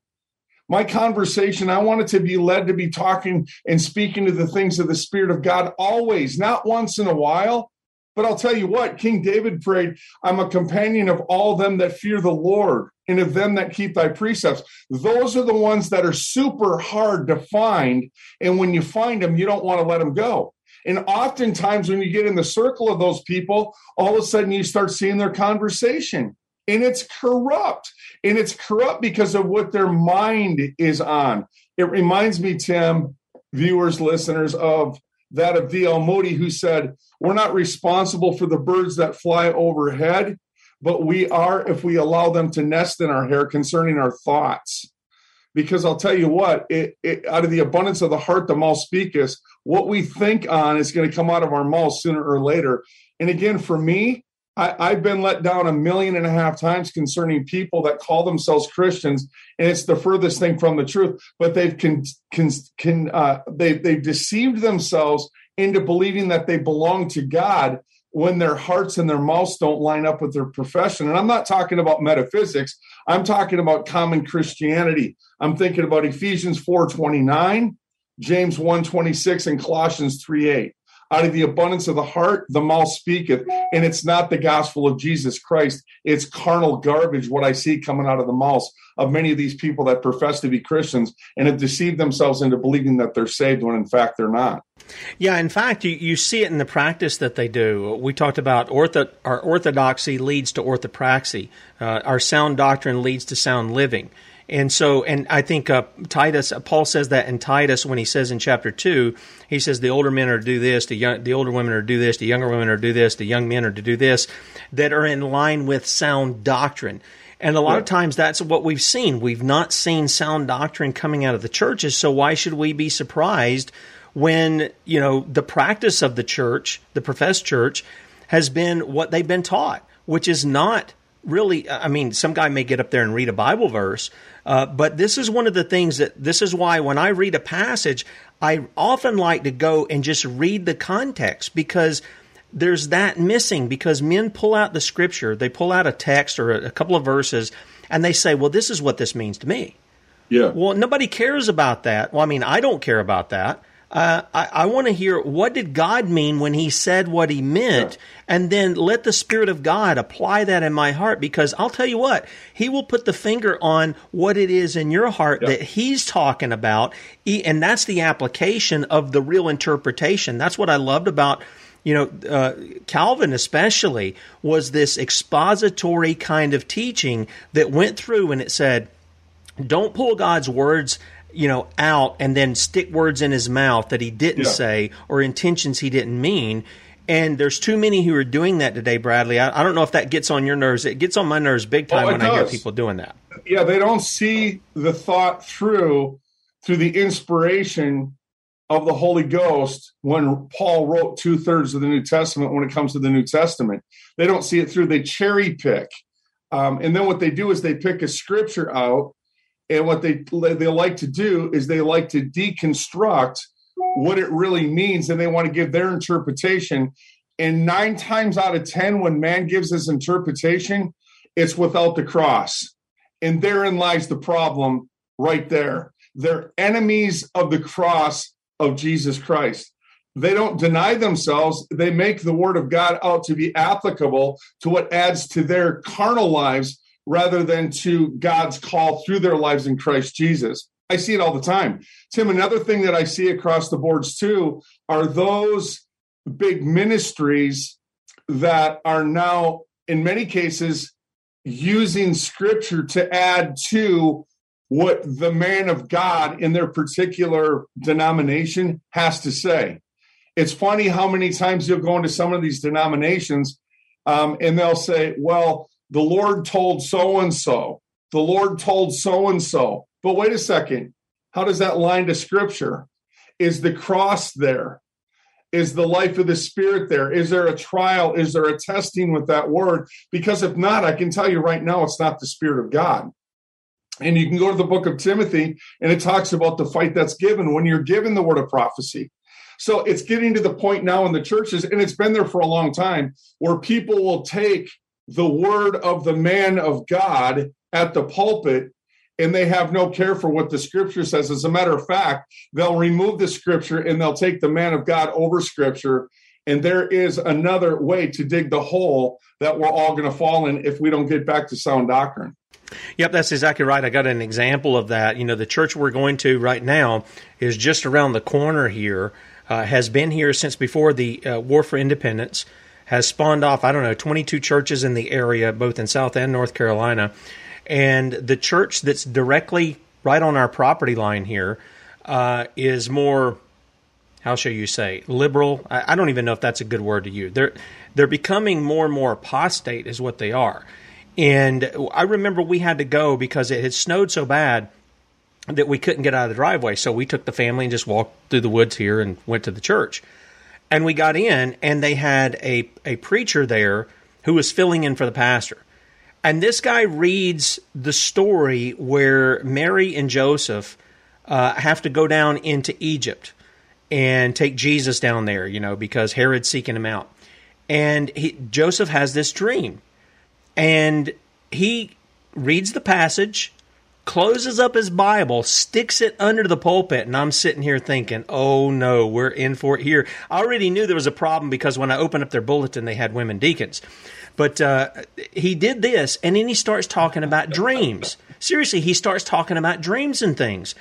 My conversation, I wanted to be led to be talking and speaking to the things of the Spirit of God always, not once in a while. But I'll tell you what, King David prayed, I'm a companion of all them that fear the Lord and of them that keep thy precepts. Those are the ones that are super hard to find. And when you find them, you don't want to let them go. And oftentimes, when you get in the circle of those people, all of a sudden you start seeing their conversation and it's corrupt. And it's corrupt because of what their mind is on. It reminds me, Tim, viewers, listeners, of that of D.L. Moody, who said, We're not responsible for the birds that fly overhead, but we are if we allow them to nest in our hair concerning our thoughts. Because I'll tell you what, it, it, out of the abundance of the heart, the mouth speaketh. What we think on is going to come out of our mouth sooner or later. And again, for me, I, have been let down a million and a half times concerning people that call themselves Christians, and it's the furthest thing from the truth. But they've can, can, uh, they they've deceived themselves into believing that they belong to God when their hearts and their mouths don't line up with their profession. And I'm not talking about metaphysics. I'm talking about common Christianity. I'm thinking about Ephesians 4:29, James 1:26, and Colossians 3:8. Out of the abundance of the heart, the mouth speaketh. And it's not the gospel of Jesus Christ. It's carnal garbage, what I see coming out of the mouths of many of these people that profess to be Christians and have deceived themselves into believing that they're saved when in fact they're not. Yeah, in fact, you, you see it in the practice that they do. We talked about ortho, our orthodoxy leads to orthopraxy, uh, our sound doctrine leads to sound living. And so, and I think uh, Titus, uh, Paul says that in Titus when he says in chapter two, he says the older men are to do this, the young, the older women are to do this, the younger women are to do this, the young men are to do this, that are in line with sound doctrine. And a lot yeah. of times that's what we've seen. We've not seen sound doctrine coming out of the churches, so why should we be surprised when, you know, the practice of the church, the professed church, has been what they've been taught, which is not really I mean, some guy may get up there and read a Bible verse, uh, but this is one of the things that this is why when I read a passage, I often like to go and just read the context because there's that missing because men pull out the scripture, they pull out a text or a, a couple of verses, and they say, well, this is what this means to me. Yeah. Well, nobody cares about that. Well, I mean, I don't care about that. Uh, I, I want to hear what did God mean when He said what He meant, and then let the Spirit of God apply that in my heart. Because I'll tell you what, He will put the finger on what it is in your heart that He's talking about, and that's the application of the real interpretation. That's what I loved about you know, uh, Calvin especially was this expository kind of teaching that went through and it said, don't pull God's words you know out and then stick words in his mouth that he didn't yeah. say or intentions he didn't mean and there's too many who are doing that today Bradlee I, I, don't know if that gets on your nerves it gets on my nerves big time oh, when does. i hear people doing that yeah they don't see the thought through through the inspiration of the Holy Ghost when Paul wrote two thirds of the New Testament when it comes to the New Testament. They don't see it through, they cherry pick. Um, and then what they do is they pick a scripture out, and what they they like to do is they like to deconstruct what it really means, and they want to give their interpretation. And nine times out of ten, when man gives his interpretation, it's without the cross, and therein lies the problem right there. They're enemies of the cross of Jesus Christ. They don't deny themselves. They make the word of God out to be applicable to what adds to their carnal lives rather than to God's call through their lives in Christ Jesus. I see it all the time. Tim, another thing that I see across the boards too are those big ministries that are now, in many cases, using scripture to add to what the man of God in their particular denomination has to say. It's funny how many times you'll go into some of these denominations um, and they'll say, well, the Lord told so and so, the Lord told so and so. But wait a second, how does that line to scripture? Is the cross there? Is the life of the Spirit there? Is there a trial? Is there a testing with that word? Because if not, I can tell you right now, it's not the Spirit of God. And you can go to the book of Timothy, and it talks about the fight that's given when you're given the word of prophecy. So it's getting to the point now in the churches, and it's been there for a long time, where people will take the word of the man of God at the pulpit and they have no care for what the scripture says. As a matter of fact, they'll remove the scripture and they'll take the man of God over scripture. And there is another way to dig the hole that we're all going to fall in if we don't get back to sound doctrine. Yep, that's exactly right. I got an example of that. You know, the church we're going to right now is just around the corner here, uh, has been here since before the uh, War for Independence, has spawned off, I don't know, 22 churches in the area, both in South and North Carolina. And the church that's directly right on our property line here uh, is more, how shall you say, liberal. I, I don't even know if that's a good word to use. They're, they're becoming more and more apostate, is what they are. And I remember we had to go because it had snowed so bad that we couldn't get out of the driveway. So we took the family and just walked through the woods here and went to the church. And we got in, and they had a, a preacher there who was filling in for the pastor. And this guy reads the story where Mary and Joseph uh, have to go down into Egypt and take Jesus down there, you know, because Herod's seeking him out. And he, Joseph has this dream and he reads the passage closes up his Bible, sticks it under the pulpit, and I'm sitting here thinking, oh no, we're in for it here. I already knew there was a problem because when I opened up their bulletin, they had women deacons. But uh, he did this, and then he starts talking about dreams. Seriously, he starts talking about dreams and things.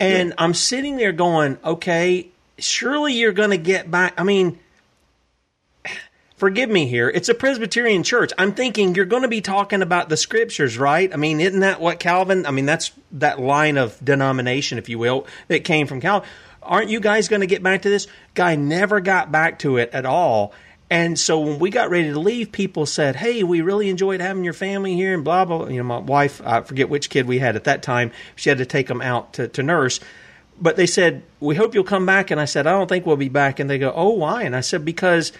And I'm sitting there going, okay, surely you're going to get back. I mean, forgive me here. It's a Presbyterian church. I'm thinking you're going to be talking about the scriptures, right? I mean, isn't that what Calvin? I mean, that's that line of denomination, if you will, that came from Calvin. Aren't you guys going to get back to this? Guy never got back to it at all. And so when we got ready to leave, people said, "Hey, we really enjoyed having your family here," and blah blah. You know, my wife, I forget which kid we had at that time. She had to take them out to, to nurse, but they said, "We hope you'll come back." And I said, "I don't think we'll be back." And they go, "Oh, why?" And I said, "Because."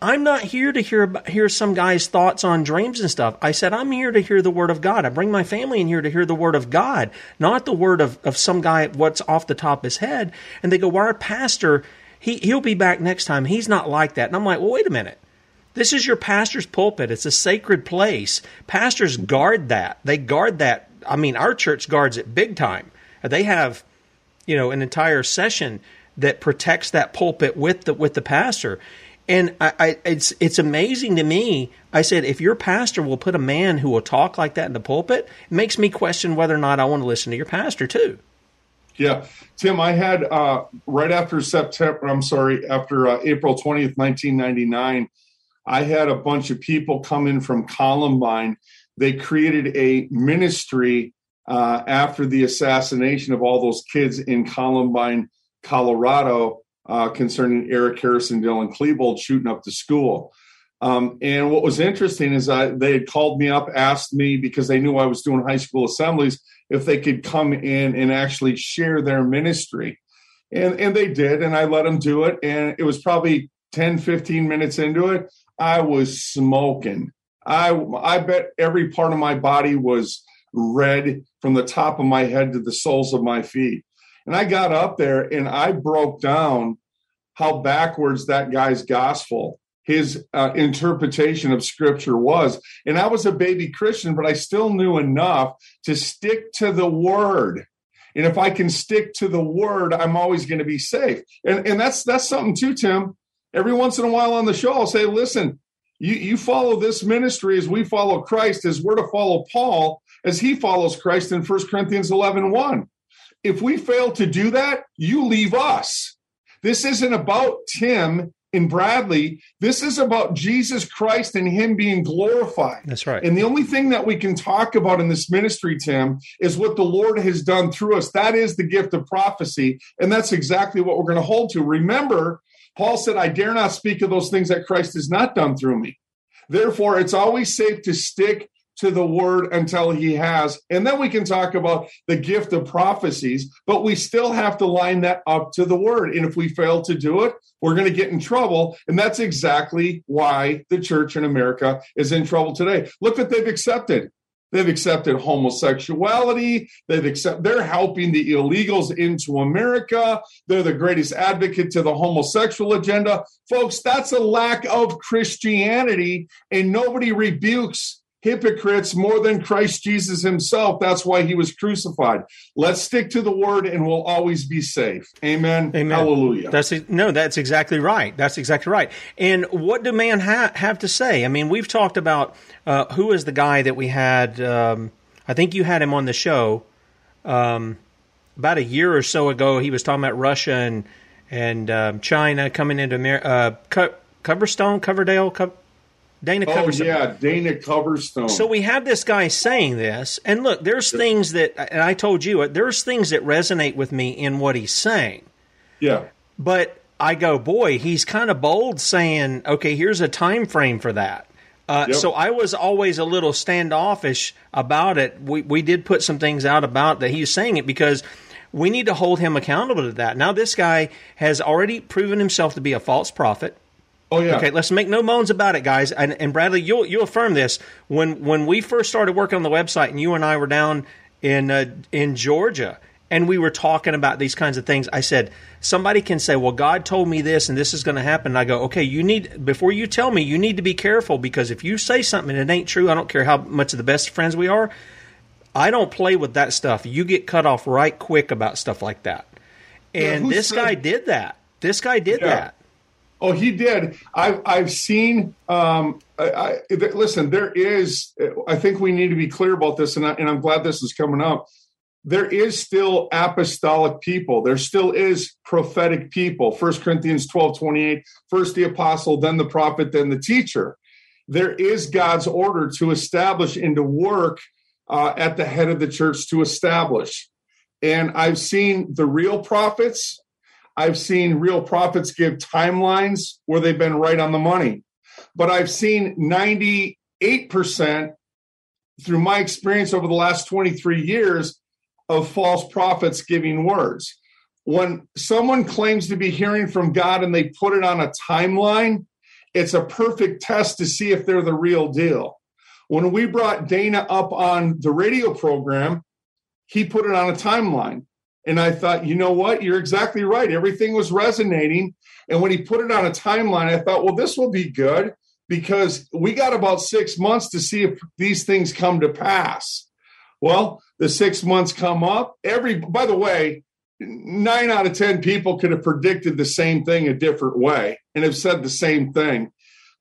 I'm not here to hear hear some guy's thoughts on dreams and stuff. I said I'm here to hear the word of God. I bring my family in here to hear the word of God, not the word of, of some guy what's off the top of his head. And they go, "Well, our pastor, he he'll be back next time. He's not like that." And I'm like, "Well, wait a minute. This is your pastor's pulpit. It's a sacred place. Pastors guard that. They guard that. I mean, our church guards it big time. They have, you know, an entire session that protects that pulpit with the with the pastor." And I, I, it's it's amazing to me. I said, if your pastor will put a man who will talk like that in the pulpit, it makes me question whether or not I want to listen to your pastor too. Yeah, Tim, I had uh, right after September. I'm sorry, after uh, April 20th, 1999. I had a bunch of people come in from Columbine. They created a ministry uh, after the assassination of all those kids in Columbine, Colorado uh, concerning Eric Harrison, Dylan Klebold shooting up the school. Um, and what was interesting is I, they had called me up, asked me because they knew I was doing high school assemblies if they could come in and actually share their ministry. And, and they did, and I let them do it. And it was probably 10, 15 minutes into it. I was smoking. I, I bet every part of my body was red from the top of my head to the soles of my feet. And I got up there and I broke down how backwards that guy's gospel, his uh, interpretation of scripture was. And I was a baby Christian, but I still knew enough to stick to the word. And if I can stick to the word, I'm always going to be safe. And, and that's that's something too, Tim. Every once in a while on the show, I'll say, listen, you, you follow this ministry as we follow Christ, as we're to follow Paul, as he follows Christ in 1 Corinthians 11 1. If we fail to do that, you leave us. This isn't about Tim and Bradlee. This is about Jesus Christ and Him being glorified. That's right. And the only thing that we can talk about in this ministry, Tim, is what the Lord has done through us. That is the gift of prophecy. And that's exactly what we're going to hold to. Remember, Paul said, I dare not speak of those things that Christ has not done through me. Therefore, it's always safe to stick to the word until he has. And then we can talk about the gift of prophecies, but we still have to line that up to the word. And if we fail to do it, we're going to get in trouble. And that's exactly why the church in America is in trouble today. Look what they've accepted. They've accepted homosexuality. They've accept, they're helping the illegals into America. They're the greatest advocate to the homosexual agenda. Folks, that's a lack of Christianity, and nobody rebukes hypocrites more than Christ Jesus himself. That's why he was crucified. Let's stick to the word and we'll always be safe. Amen. Amen. Hallelujah. That's no, that's exactly right. That's exactly right. And what do man ha- have to say? I mean, we've talked about uh, who is the guy that we had. Um, I think you had him on the show um, about a year or so ago. He was talking about Russia and and um, China coming into America. Uh, Co- Coverstone, Coverdale, Co- Dana oh, Coverstone. yeah, Dana Coverstone. So we have this guy saying this, and look, there's yeah. things that, and I told you, there's things that resonate with me in what he's saying. Yeah. But I go, boy, he's kind of bold saying, okay, here's a time frame for that. Uh, yep. So I was always a little standoffish about it. We we did put some things out about that he's saying it because we need to hold him accountable to that. Now this guy has already proven himself to be a false prophet. Oh yeah. Okay, let's make no moans about it, guys. And, and Bradlee, you'll you'll affirm this when when we first started working on the website, and you and I were down in uh, in Georgia, and we were talking about these kinds of things. I said somebody can say, "Well, God told me this, and this is going to happen." And I go, "Okay, you need before you tell me, you need to be careful because if you say something and it ain't true, I don't care how much of the best friends we are." I don't play with that stuff. You get cut off right quick about stuff like that. And Yeah, this said- guy did that. This guy did Yeah. that. Oh, he did. I've I've seen. Um, I, I listen. There is. I think we need to be clear about this, and, I, and I'm glad this is coming up. There is still apostolic people. There still is prophetic people. First Corinthians 12, 28, First the apostle, then the prophet, then the teacher. There is God's order to establish and to work uh, at the head of the church to establish. And I've seen the real prophets I've seen real prophets give timelines where they've been right on the money. But I've seen 98% through my experience over the last 23 years of false prophets giving words. When someone claims to be hearing from God and they put it on a timeline, it's a perfect test to see if they're the real deal. When we brought Dana up on the radio program, he put it on a timeline. And I thought, you know what? You're exactly right. Everything was resonating. And when he put it on a timeline, I thought, well, this will be good because we got about six months to see if these things come to pass. Well, the six months come up. Every, by the way, nine out of 10 people could have predicted the same thing a different way and have said the same thing.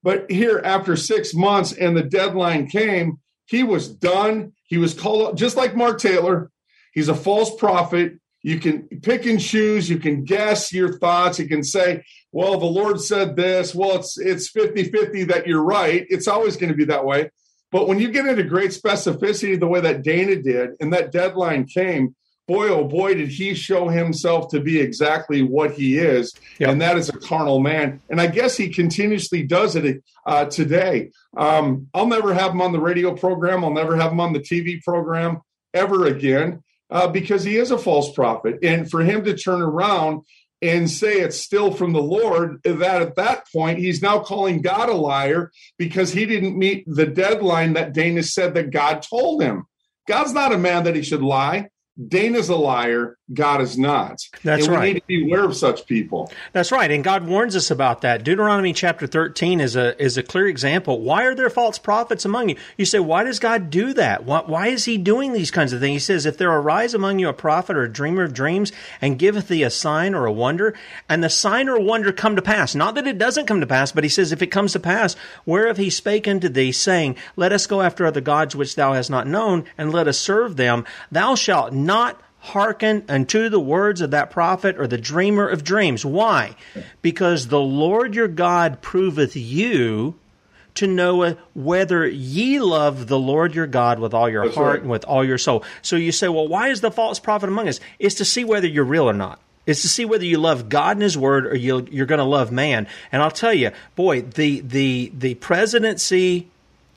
But here, after six months and the deadline came, he was done. He was called up, just like Mark Taylor. He's a false prophet. You can pick and choose. You can guess your thoughts. You can say, well, the Lord said this. Well, it's it's 50-50 that you're right. It's always going to be that way. But when you get into great specificity the way that Dana did and that deadline came, boy, oh boy, did he show himself to be exactly what he is. And that is a carnal man. And I guess he continuously does it uh, today. Um, I'll never have him on the radio program. I'll never have him on the TV program ever again uh, because he is a false prophet. And for him to turn around and say it's still from the Lord, that at that point he's now calling God a liar because he didn't meet the deadline that Dana said that God told him. God's not a man that he should lie. Dana's a liar. God is not. That's and we right. need to be aware of such people. That's right, and God warns us about that. Deuteronomy chapter thirteen is a is a clear example. Why are there false prophets among you? You say, why does God do that? Why, why is He doing these kinds of things? He says, if there arise among you a prophet or a dreamer of dreams, and giveth thee a sign or a wonder, and the sign or wonder come to pass, not that it doesn't come to pass, but He says, if it comes to pass, whereof He spake unto thee, saying, Let us go after other gods which thou hast not known, and let us serve them, thou shalt not hearken unto the words of that prophet or the dreamer of dreams. Why? Because the Lord your God proveth you to know whether ye love the Lord your God with all your That's heart right. and with all your soul. So you say, well, why is the false prophet among us? It's to see whether you're real or not. It's to see whether you love God and His Word or you you're going to love man. And I'll tell you, boy, the the the presidency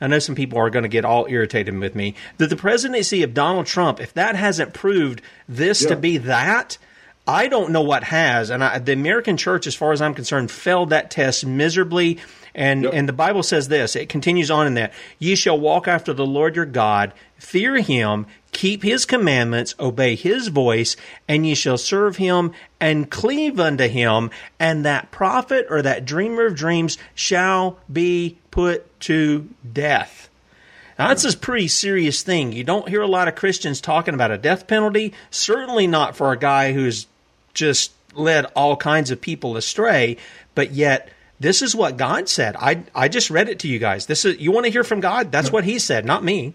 I know some people are going to get all irritated with me. That the presidency of Donald Trump, if that hasn't proved this to be that, I don't know what has. And I, the American church, as far as I'm concerned, failed that test miserably. And and the Bible says this. It continues on in that ye shall walk after the Lord your God, fear Him, keep His commandments, obey His voice, and ye shall serve Him and cleave unto Him. And that prophet or that dreamer of dreams shall be put to death. Now, that's a pretty serious thing. You don't hear a lot of Christians talking about a death penalty. Certainly not for a guy who's just led all kinds of people astray. But yet, this is what God said. I I just read it to you guys. This is you want to hear from God. That's what He said, not me.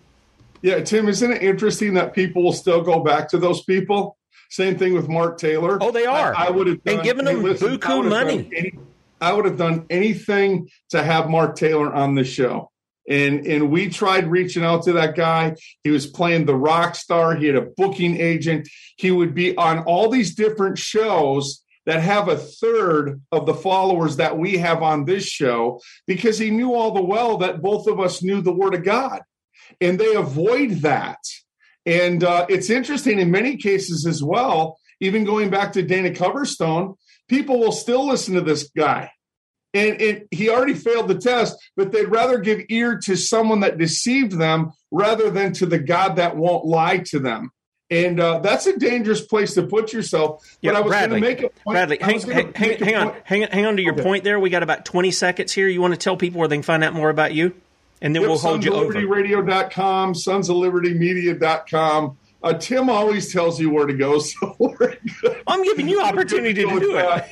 Yeah, Tim, isn't it interesting that people will still go back to those people? Same thing with Mark Taylor. Oh, they are. I, I would have And done- giving hey, them listen, buku I would have money. any- I would have done anything to have Mark Taylor on the show. And and we tried reaching out to that guy. He was playing the rock star. He had a booking agent. He would be on all these different shows that have a third of the followers that we have on this show because he knew all the well that both of us knew the word of God. And they avoid that. And uh, it's interesting in many cases as well, even going back to Dana Coverstone, people will still listen to this guy. And, and he already failed the test, but they'd rather give ear to someone that deceived them rather than to the God that won't lie to them. And uh, that's a dangerous place to put yourself. But Yeah, I was going to make a point. Bradlee, hang, hang, hang, on, hang, hang on to your Okay. point there. We got about 20 seconds here. You want to tell people where they can find out more about you? And then yep, we'll hold you over. SonsOfLibertyRadio.com, SonsOfLibertyMedia.com. Uh, Tim always tells you where to go, [laughs] so. I'm giving you opportunity to do it.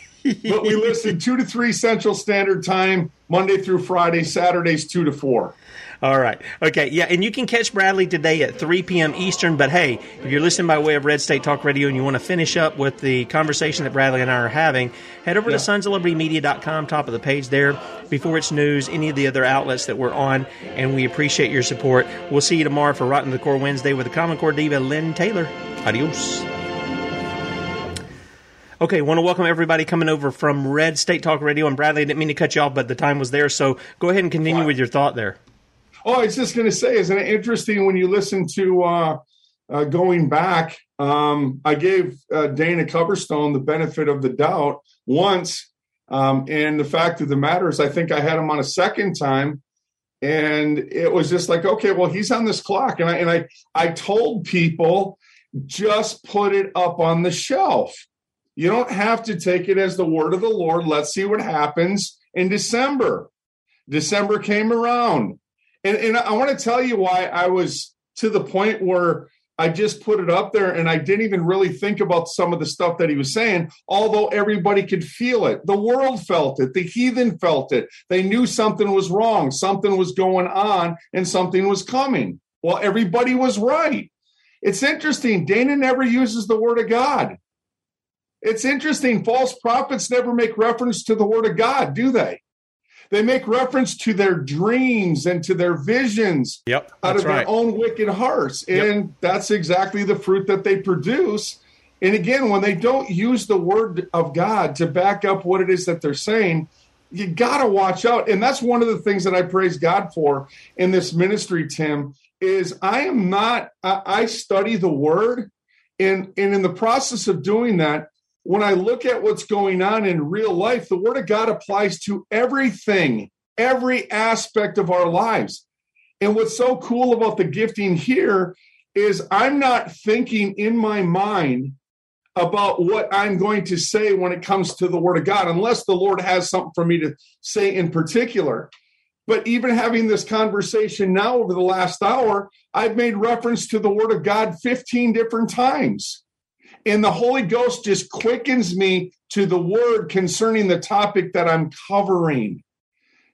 but we listen two to three Central Standard Time, Monday through Friday, Saturdays two to four. All right. Okay. Yeah. And you can catch Bradlee today at 3 p.m. Eastern. But hey, if you're listening by way of Red State Talk Radio and you want to finish up with the conversation that Bradlee and I are having, head over yeah. to sonsoflibertymedia.com, top of the page there, before it's news, any of the other outlets that we're on. And we appreciate your support. We'll see you tomorrow for Rotten to the Core Wednesday with the Common Core Diva, Lynn Taylor. Adios. Okay, want to welcome everybody coming over from Red State Talk Radio. And Bradley, I didn't mean to cut you off, but the time was there. So go ahead and continue with your thought there. Oh, I was just going to say, isn't it interesting when you listen to uh, uh, going back? Um, I gave uh, Dana Coverstone the benefit of the doubt once. Um, and the fact of the matter is, I think I had him on a second time. And it was just like, okay, well, he's on this clock. And I, and I, I told people, just put it up on the shelf. You don't have to take it as the word of the Lord. Let's see what happens in December. December came around. And, and I want to tell you why I was to the point where I just put it up there and I didn't even really think about some of the stuff that he was saying, although everybody could feel it. The world felt it, the heathen felt it. They knew something was wrong, something was going on, and something was coming. Well, everybody was right. It's interesting. Dana never uses the word of God. It's interesting. False prophets never make reference to the word of God, do they? They make reference to their dreams and to their visions yep, out of right. their own wicked hearts. And yep. that's exactly the fruit that they produce. And again, when they don't use the word of God to back up what it is that they're saying, you got to watch out. And that's one of the things that I praise God for in this ministry, Tim, is I am not, I, I study the word. And, and in the process of doing that, when I look at what's going on in real life, the Word of God applies to everything, every aspect of our lives. And what's so cool about the gifting here is I'm not thinking in my mind about what I'm going to say when it comes to the Word of God, unless the Lord has something for me to say in particular. But even having this conversation now over the last hour, I've made reference to the Word of God 15 different times. And the Holy Ghost just quickens me to the word concerning the topic that I'm covering.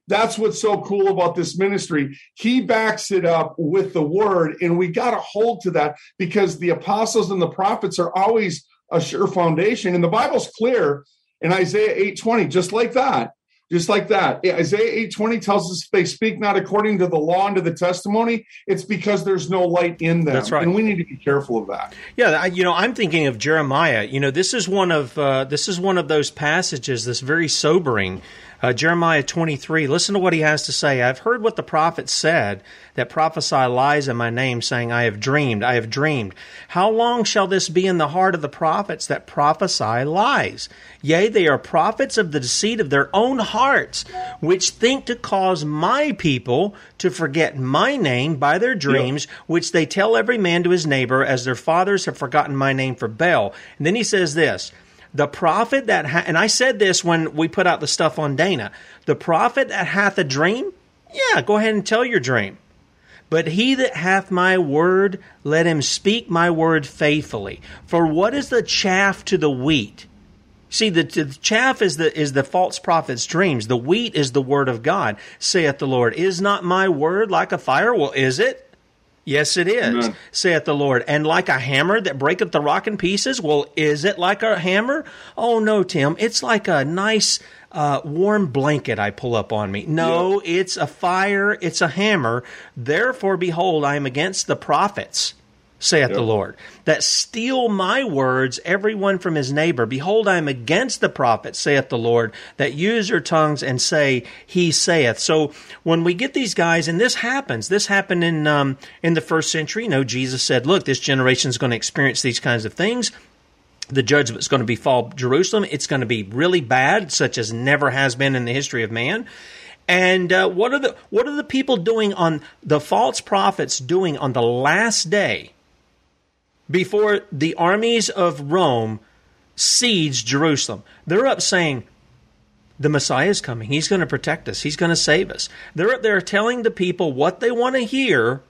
That's what's so cool about this ministry. He backs it up with the word, and we got to hold to that because the apostles and the prophets are always a sure foundation. And the Bible's clear in Isaiah 8:20, just like that just like that. Isaiah 8:20 tells us if they speak not according to the law and to the testimony, it's because there's no light in them. That's right. And we need to be careful of that. Yeah, you know, I'm thinking of Jeremiah. You know, this is one of uh, this is one of those passages that's very sobering uh, Jeremiah 23, listen to what he has to say. I've heard what the prophets said that prophesy lies in my name, saying, I have dreamed, I have dreamed. How long shall this be in the heart of the prophets that prophesy lies? Yea, they are prophets of the deceit of their own hearts, which think to cause my people to forget my name by their dreams, which they tell every man to his neighbor, as their fathers have forgotten my name for Baal. And then he says this, the prophet that, ha- and I said this when we put out the stuff on Dana, the prophet that hath a dream, yeah, go ahead and tell your dream. But he that hath my word, let him speak my word faithfully. For what is the chaff to the wheat? See, the, the, chaff is the is the false prophet's dreams. The wheat is the word of God, saith the Lord. Is not my word like a fire? Well, is it? Yes, it is, Amen. saith the Lord. And like a hammer that breaketh the rock in pieces, well, is it like a hammer? Oh, no, Tim. It's like a nice uh, warm blanket I pull up on me. No, yeah. it's a fire, it's a hammer. Therefore, behold, I am against the prophets saith yep. the Lord, that steal my words, every one from his neighbor. Behold, I am against the prophets, saith the Lord, that use your tongues and say, He saith. So when we get these guys, and this happens, this happened in um, in the first century. You know, Jesus said, "Look, this generation is going to experience these kinds of things." The judgment is going to befall Jerusalem. It's going to be really bad, such as never has been in the history of man. And uh, what are the what are the people doing on the false prophets doing on the last day? Before the armies of Rome siege Jerusalem. They're up saying, the Messiah is coming. He's going to protect us. He's going to save us. They're they're telling the people what they want to hear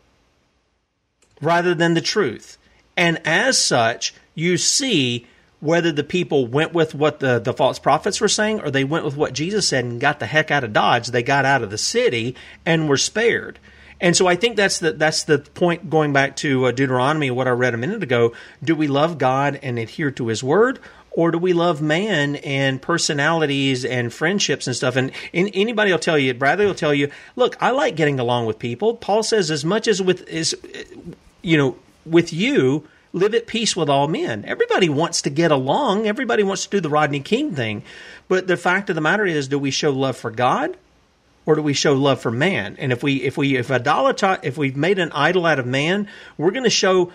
rather than the truth. And as such, you see whether the people went with what the, the false prophets were saying or they went with what Jesus said and got the heck out of Dodge. They got out of the city and were spared. And so I think that's the that's the point going back to uh, Deuteronomy, what I read a minute ago. Do we love God and adhere to His word, or do we love man and personalities and friendships and stuff? And, and anybody will tell you, Bradlee will tell you, look, I like getting along with people. Paul says, as much as with is, you know, with you, live at peace with all men. Everybody wants to get along. Everybody wants to do the Rodney King thing. But the fact of the matter is, do we show love for God? Or do we show love for man? And if we if we if idolater if we've made an idol out of man, we're going to show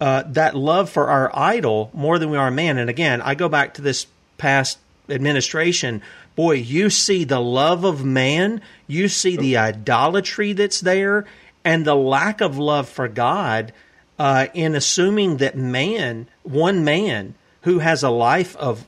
uh, that love for our idol more than we are man. And again, I go back to this past administration. Boy, you see the love of man, you see the idolatry that's there, and the lack of love for God uh, in assuming that man, one man who has a life of,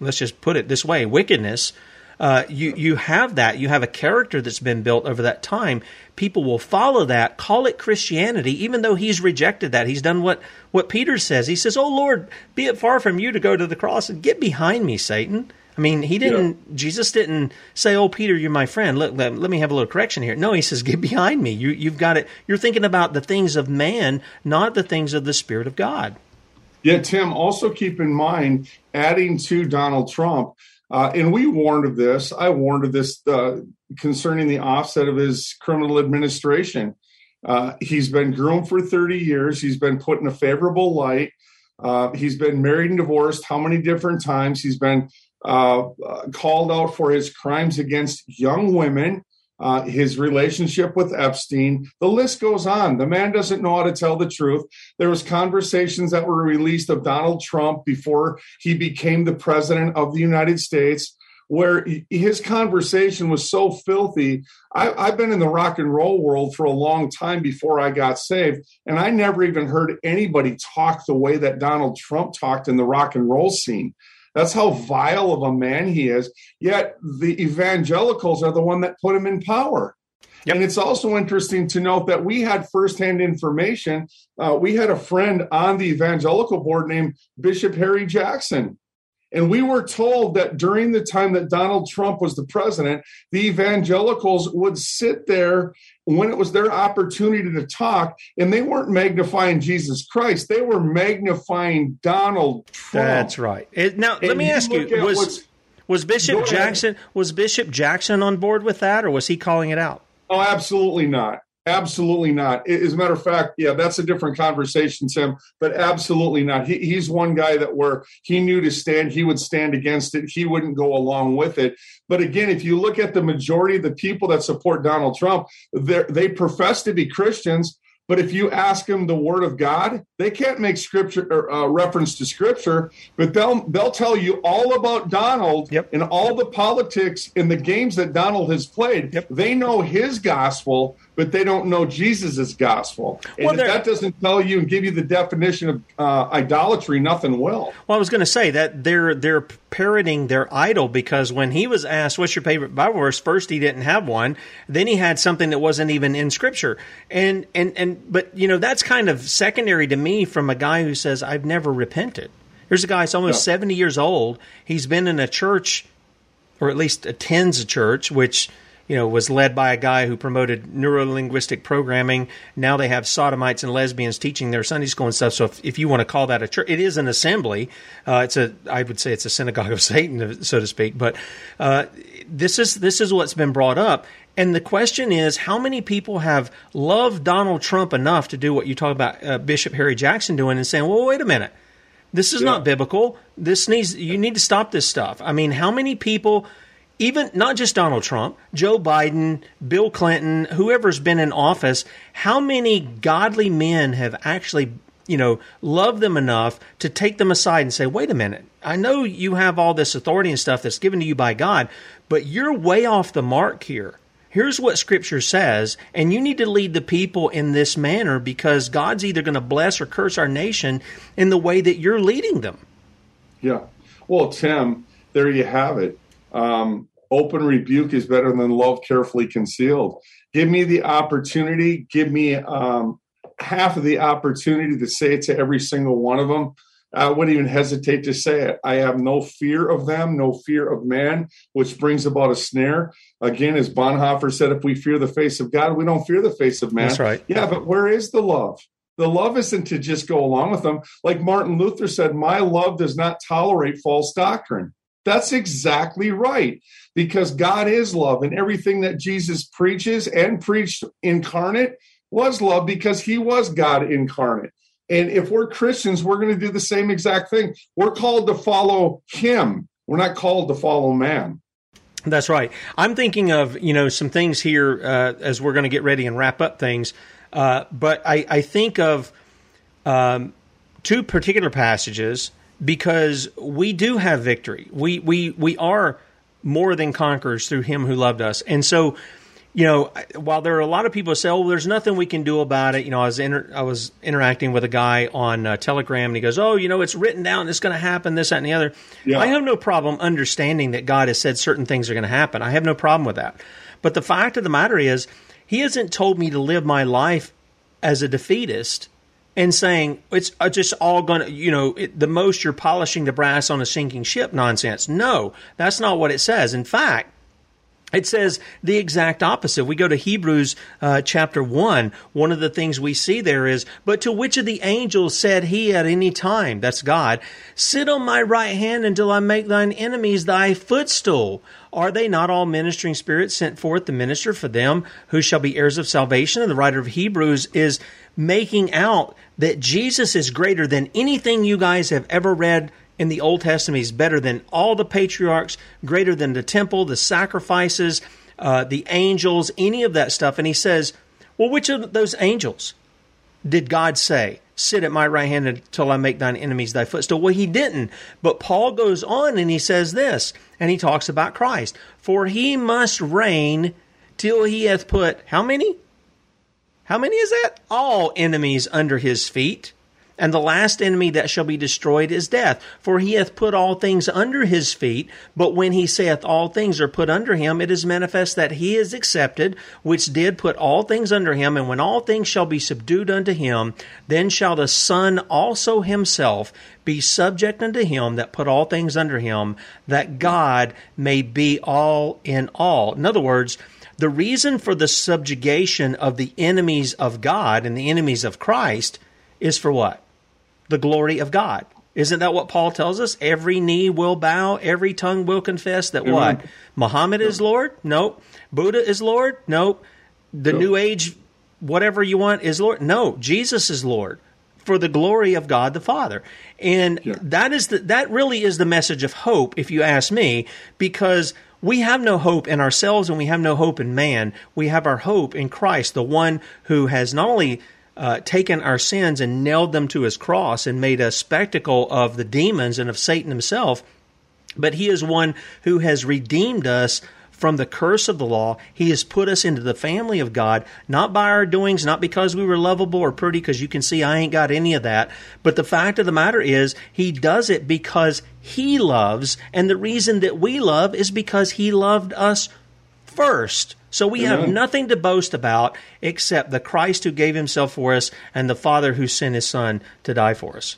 let's just put it this way, wickedness uh, you you have that. You have a character that's been built over that time. People will follow that, call it Christianity, even though he's rejected that. He's done what what Peter says. He says, "Oh Lord, be it far from you to go to the cross and get behind me, Satan." I mean, he didn't. Yeah. Jesus didn't say, "Oh, Peter, you're my friend." Look, let, let, me have a little correction here. No, he says, "Get behind me." You, you've got it. You're thinking about the things of man, not the things of the Spirit of God. Yeah, Tim. Also keep in mind, adding to Donald Trump, uh, and we warned of this. I warned of this uh, concerning the offset of his criminal administration. Uh, he's been groomed for 30 years. He's been put in a favorable light. Uh, he's been married and divorced how many different times? He's been uh, uh, called out for his crimes against young women uh, his relationship with Epstein. The list goes on. The man doesn't know how to tell the truth. There was conversations that were released of Donald Trump before he became the president of the United States where his conversation was so filthy. I, have been in the rock and roll world for a long time before I got saved, and I never even heard anybody talk the way that Donald Trump talked in the rock and roll scene. That's how vile of a man he is. Yet the evangelicals are the one that put him in power. Yep. And it's also interesting to note that we had firsthand information. Uh, we had a friend on the evangelical board named Bishop Harry Jackson. And we were told that during the time that Donald Trump was the president, the evangelicals would sit there when it was their opportunity to talk, and they weren't magnifying Jesus Christ, they were magnifying Donald Trump. That's right. It, now, and let me ask you was, was Bishop Jackson was Bishop Jackson on board with that, or was he calling it out? Oh, absolutely not. Absolutely not. As a matter of fact, yeah, that's a different conversation, Tim. But absolutely not. He, he's one guy that where he knew to stand, he would stand against it. He wouldn't go along with it. But again, if you look at the majority of the people that support Donald Trump, they profess to be Christians. But if you ask them the word of God, they can't make scripture or uh, reference to scripture, but they'll they'll tell you all about Donald yep. and all the politics and the games that Donald has played. Yep. They know his gospel, but they don't know Jesus's gospel. And well, if that doesn't tell you and give you the definition of uh, idolatry, nothing will. Well, I was going to say that they're they're parroting their idol because when he was asked, "What's your favorite Bible verse?" First, he didn't have one. Then he had something that wasn't even in Scripture. And and and but you know that's kind of secondary to me from a guy who says, "I've never repented." Here's a guy who's almost yeah. seventy years old. He's been in a church, or at least attends a church, which you know, was led by a guy who promoted neurolinguistic programming. Now they have sodomites and lesbians teaching their Sunday school and stuff. So if, if you want to call that a church, it is an assembly. Uh, it's a, I would say it's a synagogue of [laughs] Satan, so to speak. But uh, this is this is what's been brought up. And the question is, how many people have loved Donald Trump enough to do what you talk about uh, Bishop Harry Jackson doing and saying, well, wait a minute. This is yeah. not biblical. This needs you need to stop this stuff. I mean, how many people even not just Donald Trump, Joe Biden, Bill Clinton, whoever's been in office, how many godly men have actually, you know, loved them enough to take them aside and say, wait a minute, I know you have all this authority and stuff that's given to you by God, but you're way off the mark here. Here's what Scripture says, and you need to lead the people in this manner because God's either going to bless or curse our nation in the way that you're leading them. Yeah. Well, Tim, there you have it Um, open rebuke is better than love carefully concealed. Give me the opportunity. Give me um, half of the opportunity to say it to every single one of them. I wouldn't even hesitate to say it. I have no fear of them, no fear of man, which brings about a snare. Again, as Bonhoeffer said, if we fear the face of God, we don't fear the face of man. That's right. Yeah, but where is the love? The love isn't to just go along with them. Like Martin Luther said, my love does not tolerate false doctrine. That's exactly right because God is love and everything that Jesus preaches and preached incarnate was love because he was God incarnate. And if we're Christians, we're going to do the same exact thing. We're called to follow him. We're not called to follow man. That's right. I'm thinking of, you know, some things here uh, as we're going to get ready and wrap up things. Uh, but I, I, think of um, two particular passages because we do have victory. We, we, we are more than conquerors through him who loved us. And so, you know, while there are a lot of people who say, "Oh, there's nothing we can do about it," you know, I was inter- I was interacting with a guy on uh, Telegram, and he goes, "Oh, you know, it's written down. It's going to happen. This, that, and the other." Yeah. I have no problem understanding that God has said certain things are going to happen. I have no problem with that. But the fact of the matter is, He hasn't told me to live my life as a defeatist and saying it's uh, just all going to, you know, it, the most you're polishing the brass on a sinking ship nonsense. No, that's not what it says. In fact, it says the exact opposite. We go to Hebrews uh, chapter 1. One of the things we see there is, But to which of the angels said he at any time, that's God, Sit on my right hand until I make thine enemies thy footstool? Are they not all ministering spirits sent forth to minister for them who shall be heirs of salvation? And the writer of Hebrews is making out that Jesus is greater than anything you guys have ever read in the Old Testament. He's better than all the patriarchs, greater than the temple, the sacrifices, uh, the angels, any of that stuff. And he says, Well, which of those angels did God say, Sit at my right hand until I make thine enemies thy footstool? Well, he didn't. But Paul goes on and he says this, and he talks about Christ. For he must reign till he hath put, how many? How many is that? All enemies under his feet. And the last enemy that shall be destroyed is death. For he hath put all things under his feet. But when he saith all things are put under him, it is manifest that he is accepted, which did put all things under him. And when all things shall be subdued unto him, then shall the Son also himself be subject unto him that put all things under him, that God may be all in all. In other words, the reason for the subjugation of the enemies of God and the enemies of Christ is for what? the glory of God. Isn't that what Paul tells us? Every knee will bow, every tongue will confess that Amen. what? Muhammad is Lord? Nope. Buddha is Lord? Nope. The. New Age, whatever you want, is Lord? No. Jesus is Lord for the glory of God the Father. And yeah. that is the, that really is the message of hope, if you ask me, because we have no hope in ourselves and we have no hope in man. We have our hope in Christ, the one who has not only uh, taken our sins and nailed them to his cross and made a spectacle of the demons and of Satan himself. But he is one who has redeemed us from the curse of the law. He has put us into the family of God, not by our doings, not because we were lovable or pretty, because you can see I ain't got any of that. But the fact of the matter is, He does it because He loves, and the reason that we love is because He loved us first. So we Amen. have nothing to boast about except the Christ who gave himself for us and the Father who sent his Son to die for us.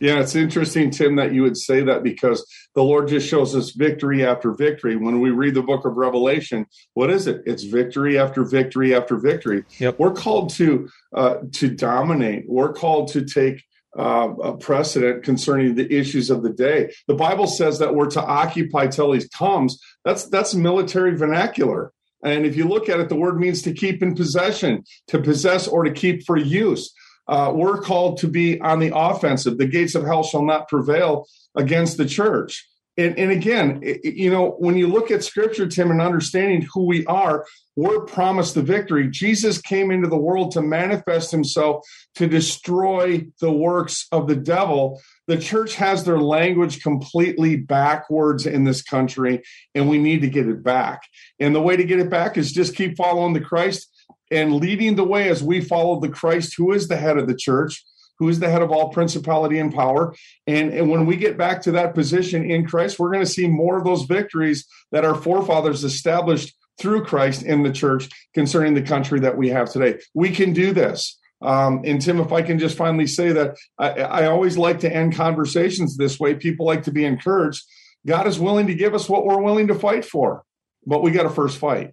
Yeah, it's interesting, Tim, that you would say that because the Lord just shows us victory after victory. When we read the book of Revelation, what is it? It's victory after victory after victory. Yep. We're called to uh, to dominate. We're called to take uh, a precedent concerning the issues of the day. The Bible says that we're to occupy till He comes. That's that's military vernacular. And if you look at it, the word means to keep in possession, to possess or to keep for use. Uh, we're called to be on the offensive. The gates of hell shall not prevail against the church. And, and again, it, you know, when you look at scripture, Tim, and understanding who we are, we're promised the victory. Jesus came into the world to manifest himself to destroy the works of the devil the church has their language completely backwards in this country, and we need to get it back. And the way to get it back is just keep following the Christ and leading the way as we follow the Christ who is the head of the church. Who is the head of all principality and power. And, and when we get back to that position in Christ, we're going to see more of those victories that our forefathers established through Christ in the church concerning the country that we have today. We can do this. Um, and Tim, if I can just finally say that I, I always like to end conversations this way. People like to be encouraged. God is willing to give us what we're willing to fight for, but we got to first fight.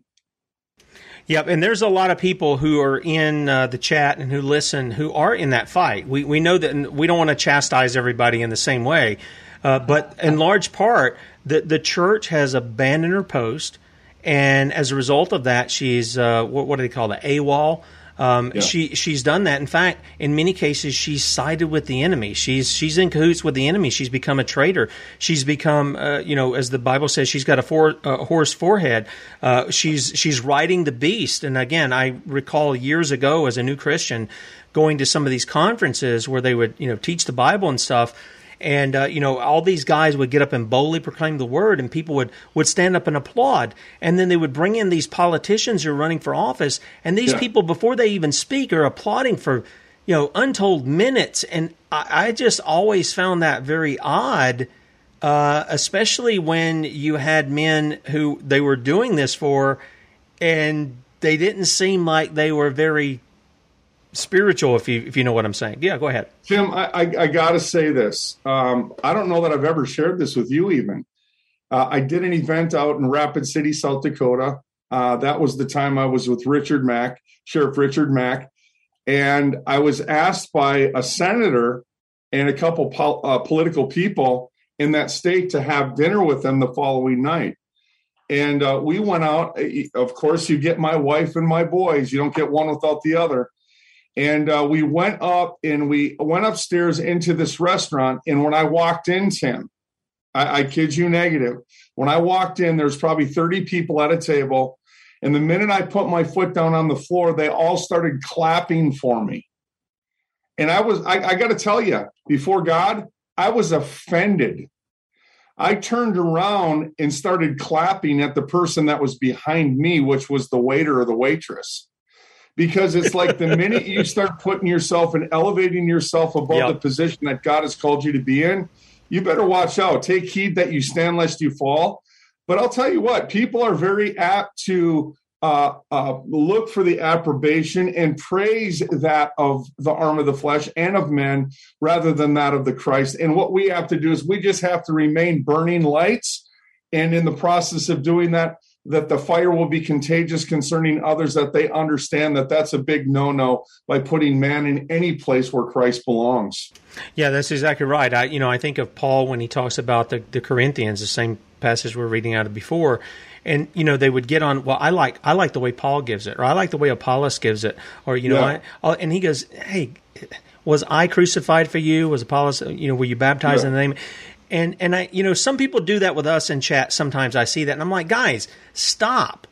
Yep, and there's a lot of people who are in uh, the chat and who listen who are in that fight. We we know that we don't want to chastise everybody in the same way, uh, but in large part, the the church has abandoned her post, and as a result of that, she's uh, what, what do they call it, AWOL. Um, yeah. She she's done that. In fact, in many cases, she's sided with the enemy. She's she's in cahoots with the enemy. She's become a traitor. She's become, uh, you know, as the Bible says, she's got a four, uh, horse forehead. Uh, she's she's riding the beast. And again, I recall years ago as a new Christian going to some of these conferences where they would you know teach the Bible and stuff and uh, you know all these guys would get up and boldly proclaim the word and people would would stand up and applaud and then they would bring in these politicians who are running for office and these yeah. people before they even speak are applauding for you know untold minutes and i, I just always found that very odd uh, especially when you had men who they were doing this for and they didn't seem like they were very spiritual if you if you know what I'm saying. Yeah, go ahead. Tim, I, I, I got to say this. Um, I don't know that I've ever shared this with you even. Uh, I did an event out in Rapid City, South Dakota. Uh, that was the time I was with Richard Mack, Sheriff Richard Mack, and I was asked by a senator and a couple pol- uh, political people in that state to have dinner with them the following night. And uh, we went out. Of course, you get my wife and my boys. You don't get one without the other and uh, we went up and we went upstairs into this restaurant. And when I walked in, Tim, I, I kid you negative, when I walked in, there's probably 30 people at a table. And the minute I put my foot down on the floor, they all started clapping for me. And I was, I, I got to tell you, before God, I was offended. I turned around and started clapping at the person that was behind me, which was the waiter or the waitress because it's like the minute you [laughs] start putting yourself and elevating yourself above yep. the position that God has called you to be in, you better watch out. Take heed that you stand lest you fall. But I'll tell you what, people are very apt to uh, uh, look for the approbation and praise that of the arm of the flesh and of men rather than that of the Christ. And what we have to do is we just have to remain burning lights. And in the process of doing that, that the fire will be contagious concerning others, that they understand that that's a big no no by putting man in any place where Christ belongs. Yeah, that's exactly right. I, you know, I think of Paul when he talks about the, the Corinthians, the same passage we are reading out of before. And you know they would get on. Well, I like I like the way Paul gives it, or I like the way Apollos gives it, or you know, yeah. I, oh, and he goes, "Hey, was I crucified for you? Was Apollos? You know, were you baptized yeah. in the name?" And and I you know some people do that with us in chat. Sometimes I see that and I'm like, guys, stop.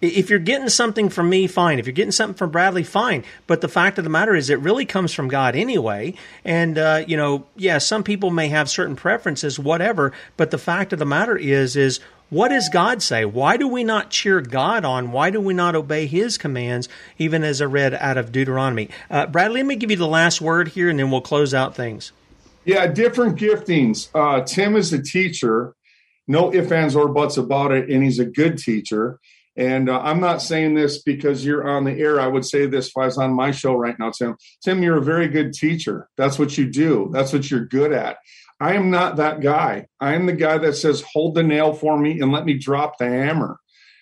If you're getting something from me, fine. If you're getting something from Bradlee, fine. But the fact of the matter is, it really comes from God anyway. And uh, you know, yeah, some people may have certain preferences, whatever. But the fact of the matter is, is what does God say? Why do we not cheer God on? Why do we not obey His commands, even as I read out of Deuteronomy? Uh, Bradlee, let me give you the last word here, and then we'll close out things. Yeah, different giftings. Uh, Tim is a teacher, no ifs, ands, or buts about it, and he's a good teacher. And uh, I'm not saying this because you're on the air. I would say this if I was on my show right now, Tim. Tim, you're a very good teacher. That's what you do, that's what you're good at. I am not that guy. I am the guy that says, hold the nail for me and let me drop the hammer.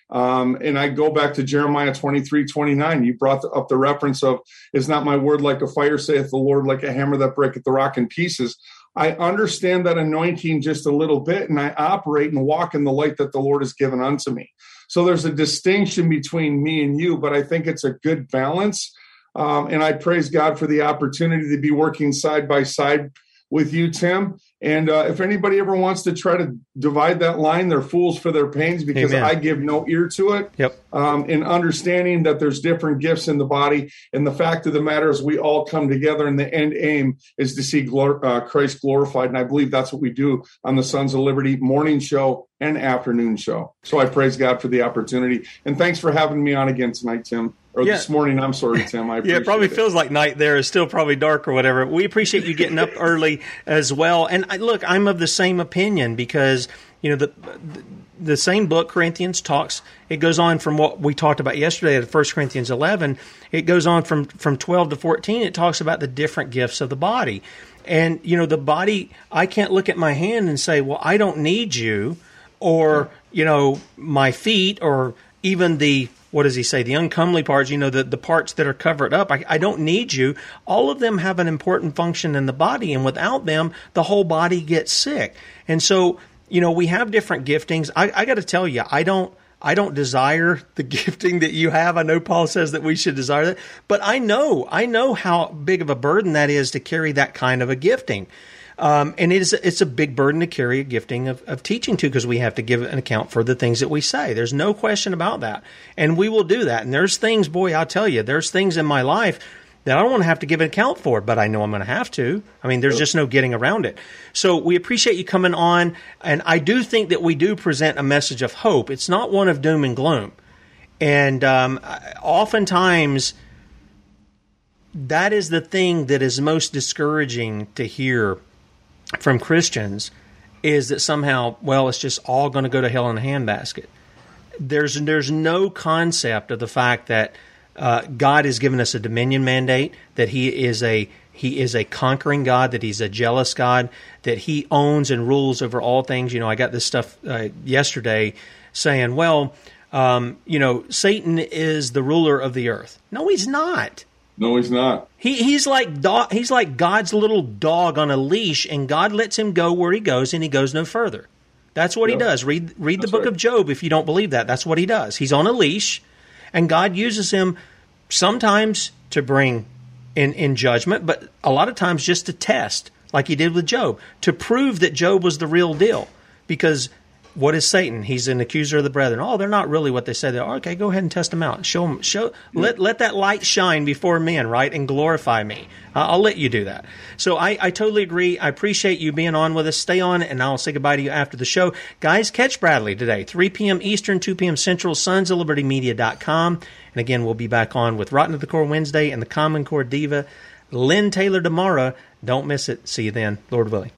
Um, and I go back to Jeremiah 23, 29. You brought up the reference of, is not my word like a fire, saith the Lord, like a hammer that breaketh the rock in pieces. I understand that anointing just a little bit, and I operate and walk in the light that the Lord has given unto me. So there's a distinction between me and you, but I think it's a good balance. Um, and I praise God for the opportunity to be working side by side with you, Tim. And uh, if anybody ever wants to try to divide that line, they're fools for their pains because Amen. I give no ear to it. Yep. Um, in understanding that there's different gifts in the body, and the fact of the matter is, we all come together, and the end aim is to see glor- uh, Christ glorified. And I believe that's what we do on the Sons of Liberty morning show and afternoon show. So I praise God for the opportunity, and thanks for having me on again tonight, Tim or Yeah. this morning. I'm sorry, Tim. I [laughs] Yeah, it probably it. feels like night there is still probably dark or whatever. We appreciate you getting up early as well. And I, look, I'm of the same opinion because you know the the same book Corinthians talks. It goes on from what we talked about yesterday at 1 Corinthians 11. It goes on from from 12 to 14. It talks about the different gifts of the body. And you know the body. I can't look at my hand and say, "Well, I don't need you," or you know my feet, or even the what does he say? The uncomely parts, you know, the, the parts that are covered up. I, I don't need you. All of them have an important function in the body, and without them, the whole body gets sick. And so, you know, we have different giftings. I, I got to tell you, I don't. I don't desire the [laughs] gifting that you have. I know Paul says that we should desire that, but I know, I know how big of a burden that is to carry that kind of a gifting. Um, and it is it's a big burden to carry a gifting of, of teaching to because we have to give an account for the things that we say. There's no question about that, and we will do that. And there's things, boy, I'll tell you, there's things in my life that I don't want to have to give an account for, but I know I'm going to have to. I mean, there's just no getting around it. So we appreciate you coming on, and I do think that we do present a message of hope. It's not one of doom and gloom, and um, oftentimes that is the thing that is most discouraging to hear from Christians is that somehow, well, it's just all going to go to hell in a handbasket. There's there's no concept of the fact that uh, God has given us a dominion mandate, that He is a He is a conquering God, that He's a jealous God, that He owns and rules over all things. You know, I got this stuff uh, yesterday saying, well, um, you know, Satan is the ruler of the earth. No, he's not. No, he's not. He he's like dog, he's like God's little dog on a leash, and God lets him go where he goes, and he goes no further. That's what he does. Read read the book right. of Job if you don't believe that. That's what he does. He's on a leash, and God uses him sometimes to bring in in judgment, but a lot of times just to test, like he did with Job, to prove that Job was the real deal. Because what is Satan? He's an accuser of the brethren. Oh, they're not really what they say they are. Okay, go ahead and test them out. Show them. Show. Let let that light shine before men, right, and glorify me. Uh, I'll let you do that. So I, I totally agree. I appreciate you being on with us. Stay on, and I'll say goodbye to you after the show. Guys, catch Bradlee today, 3 p.m. Eastern, 2 p.m. Central, sons of liberty media.com. And again, we'll be back on with Rotten to the Core Wednesday and the Common Core Diva, Lynn Taylor tomorrow. Don't miss it. See you then, Lord willing.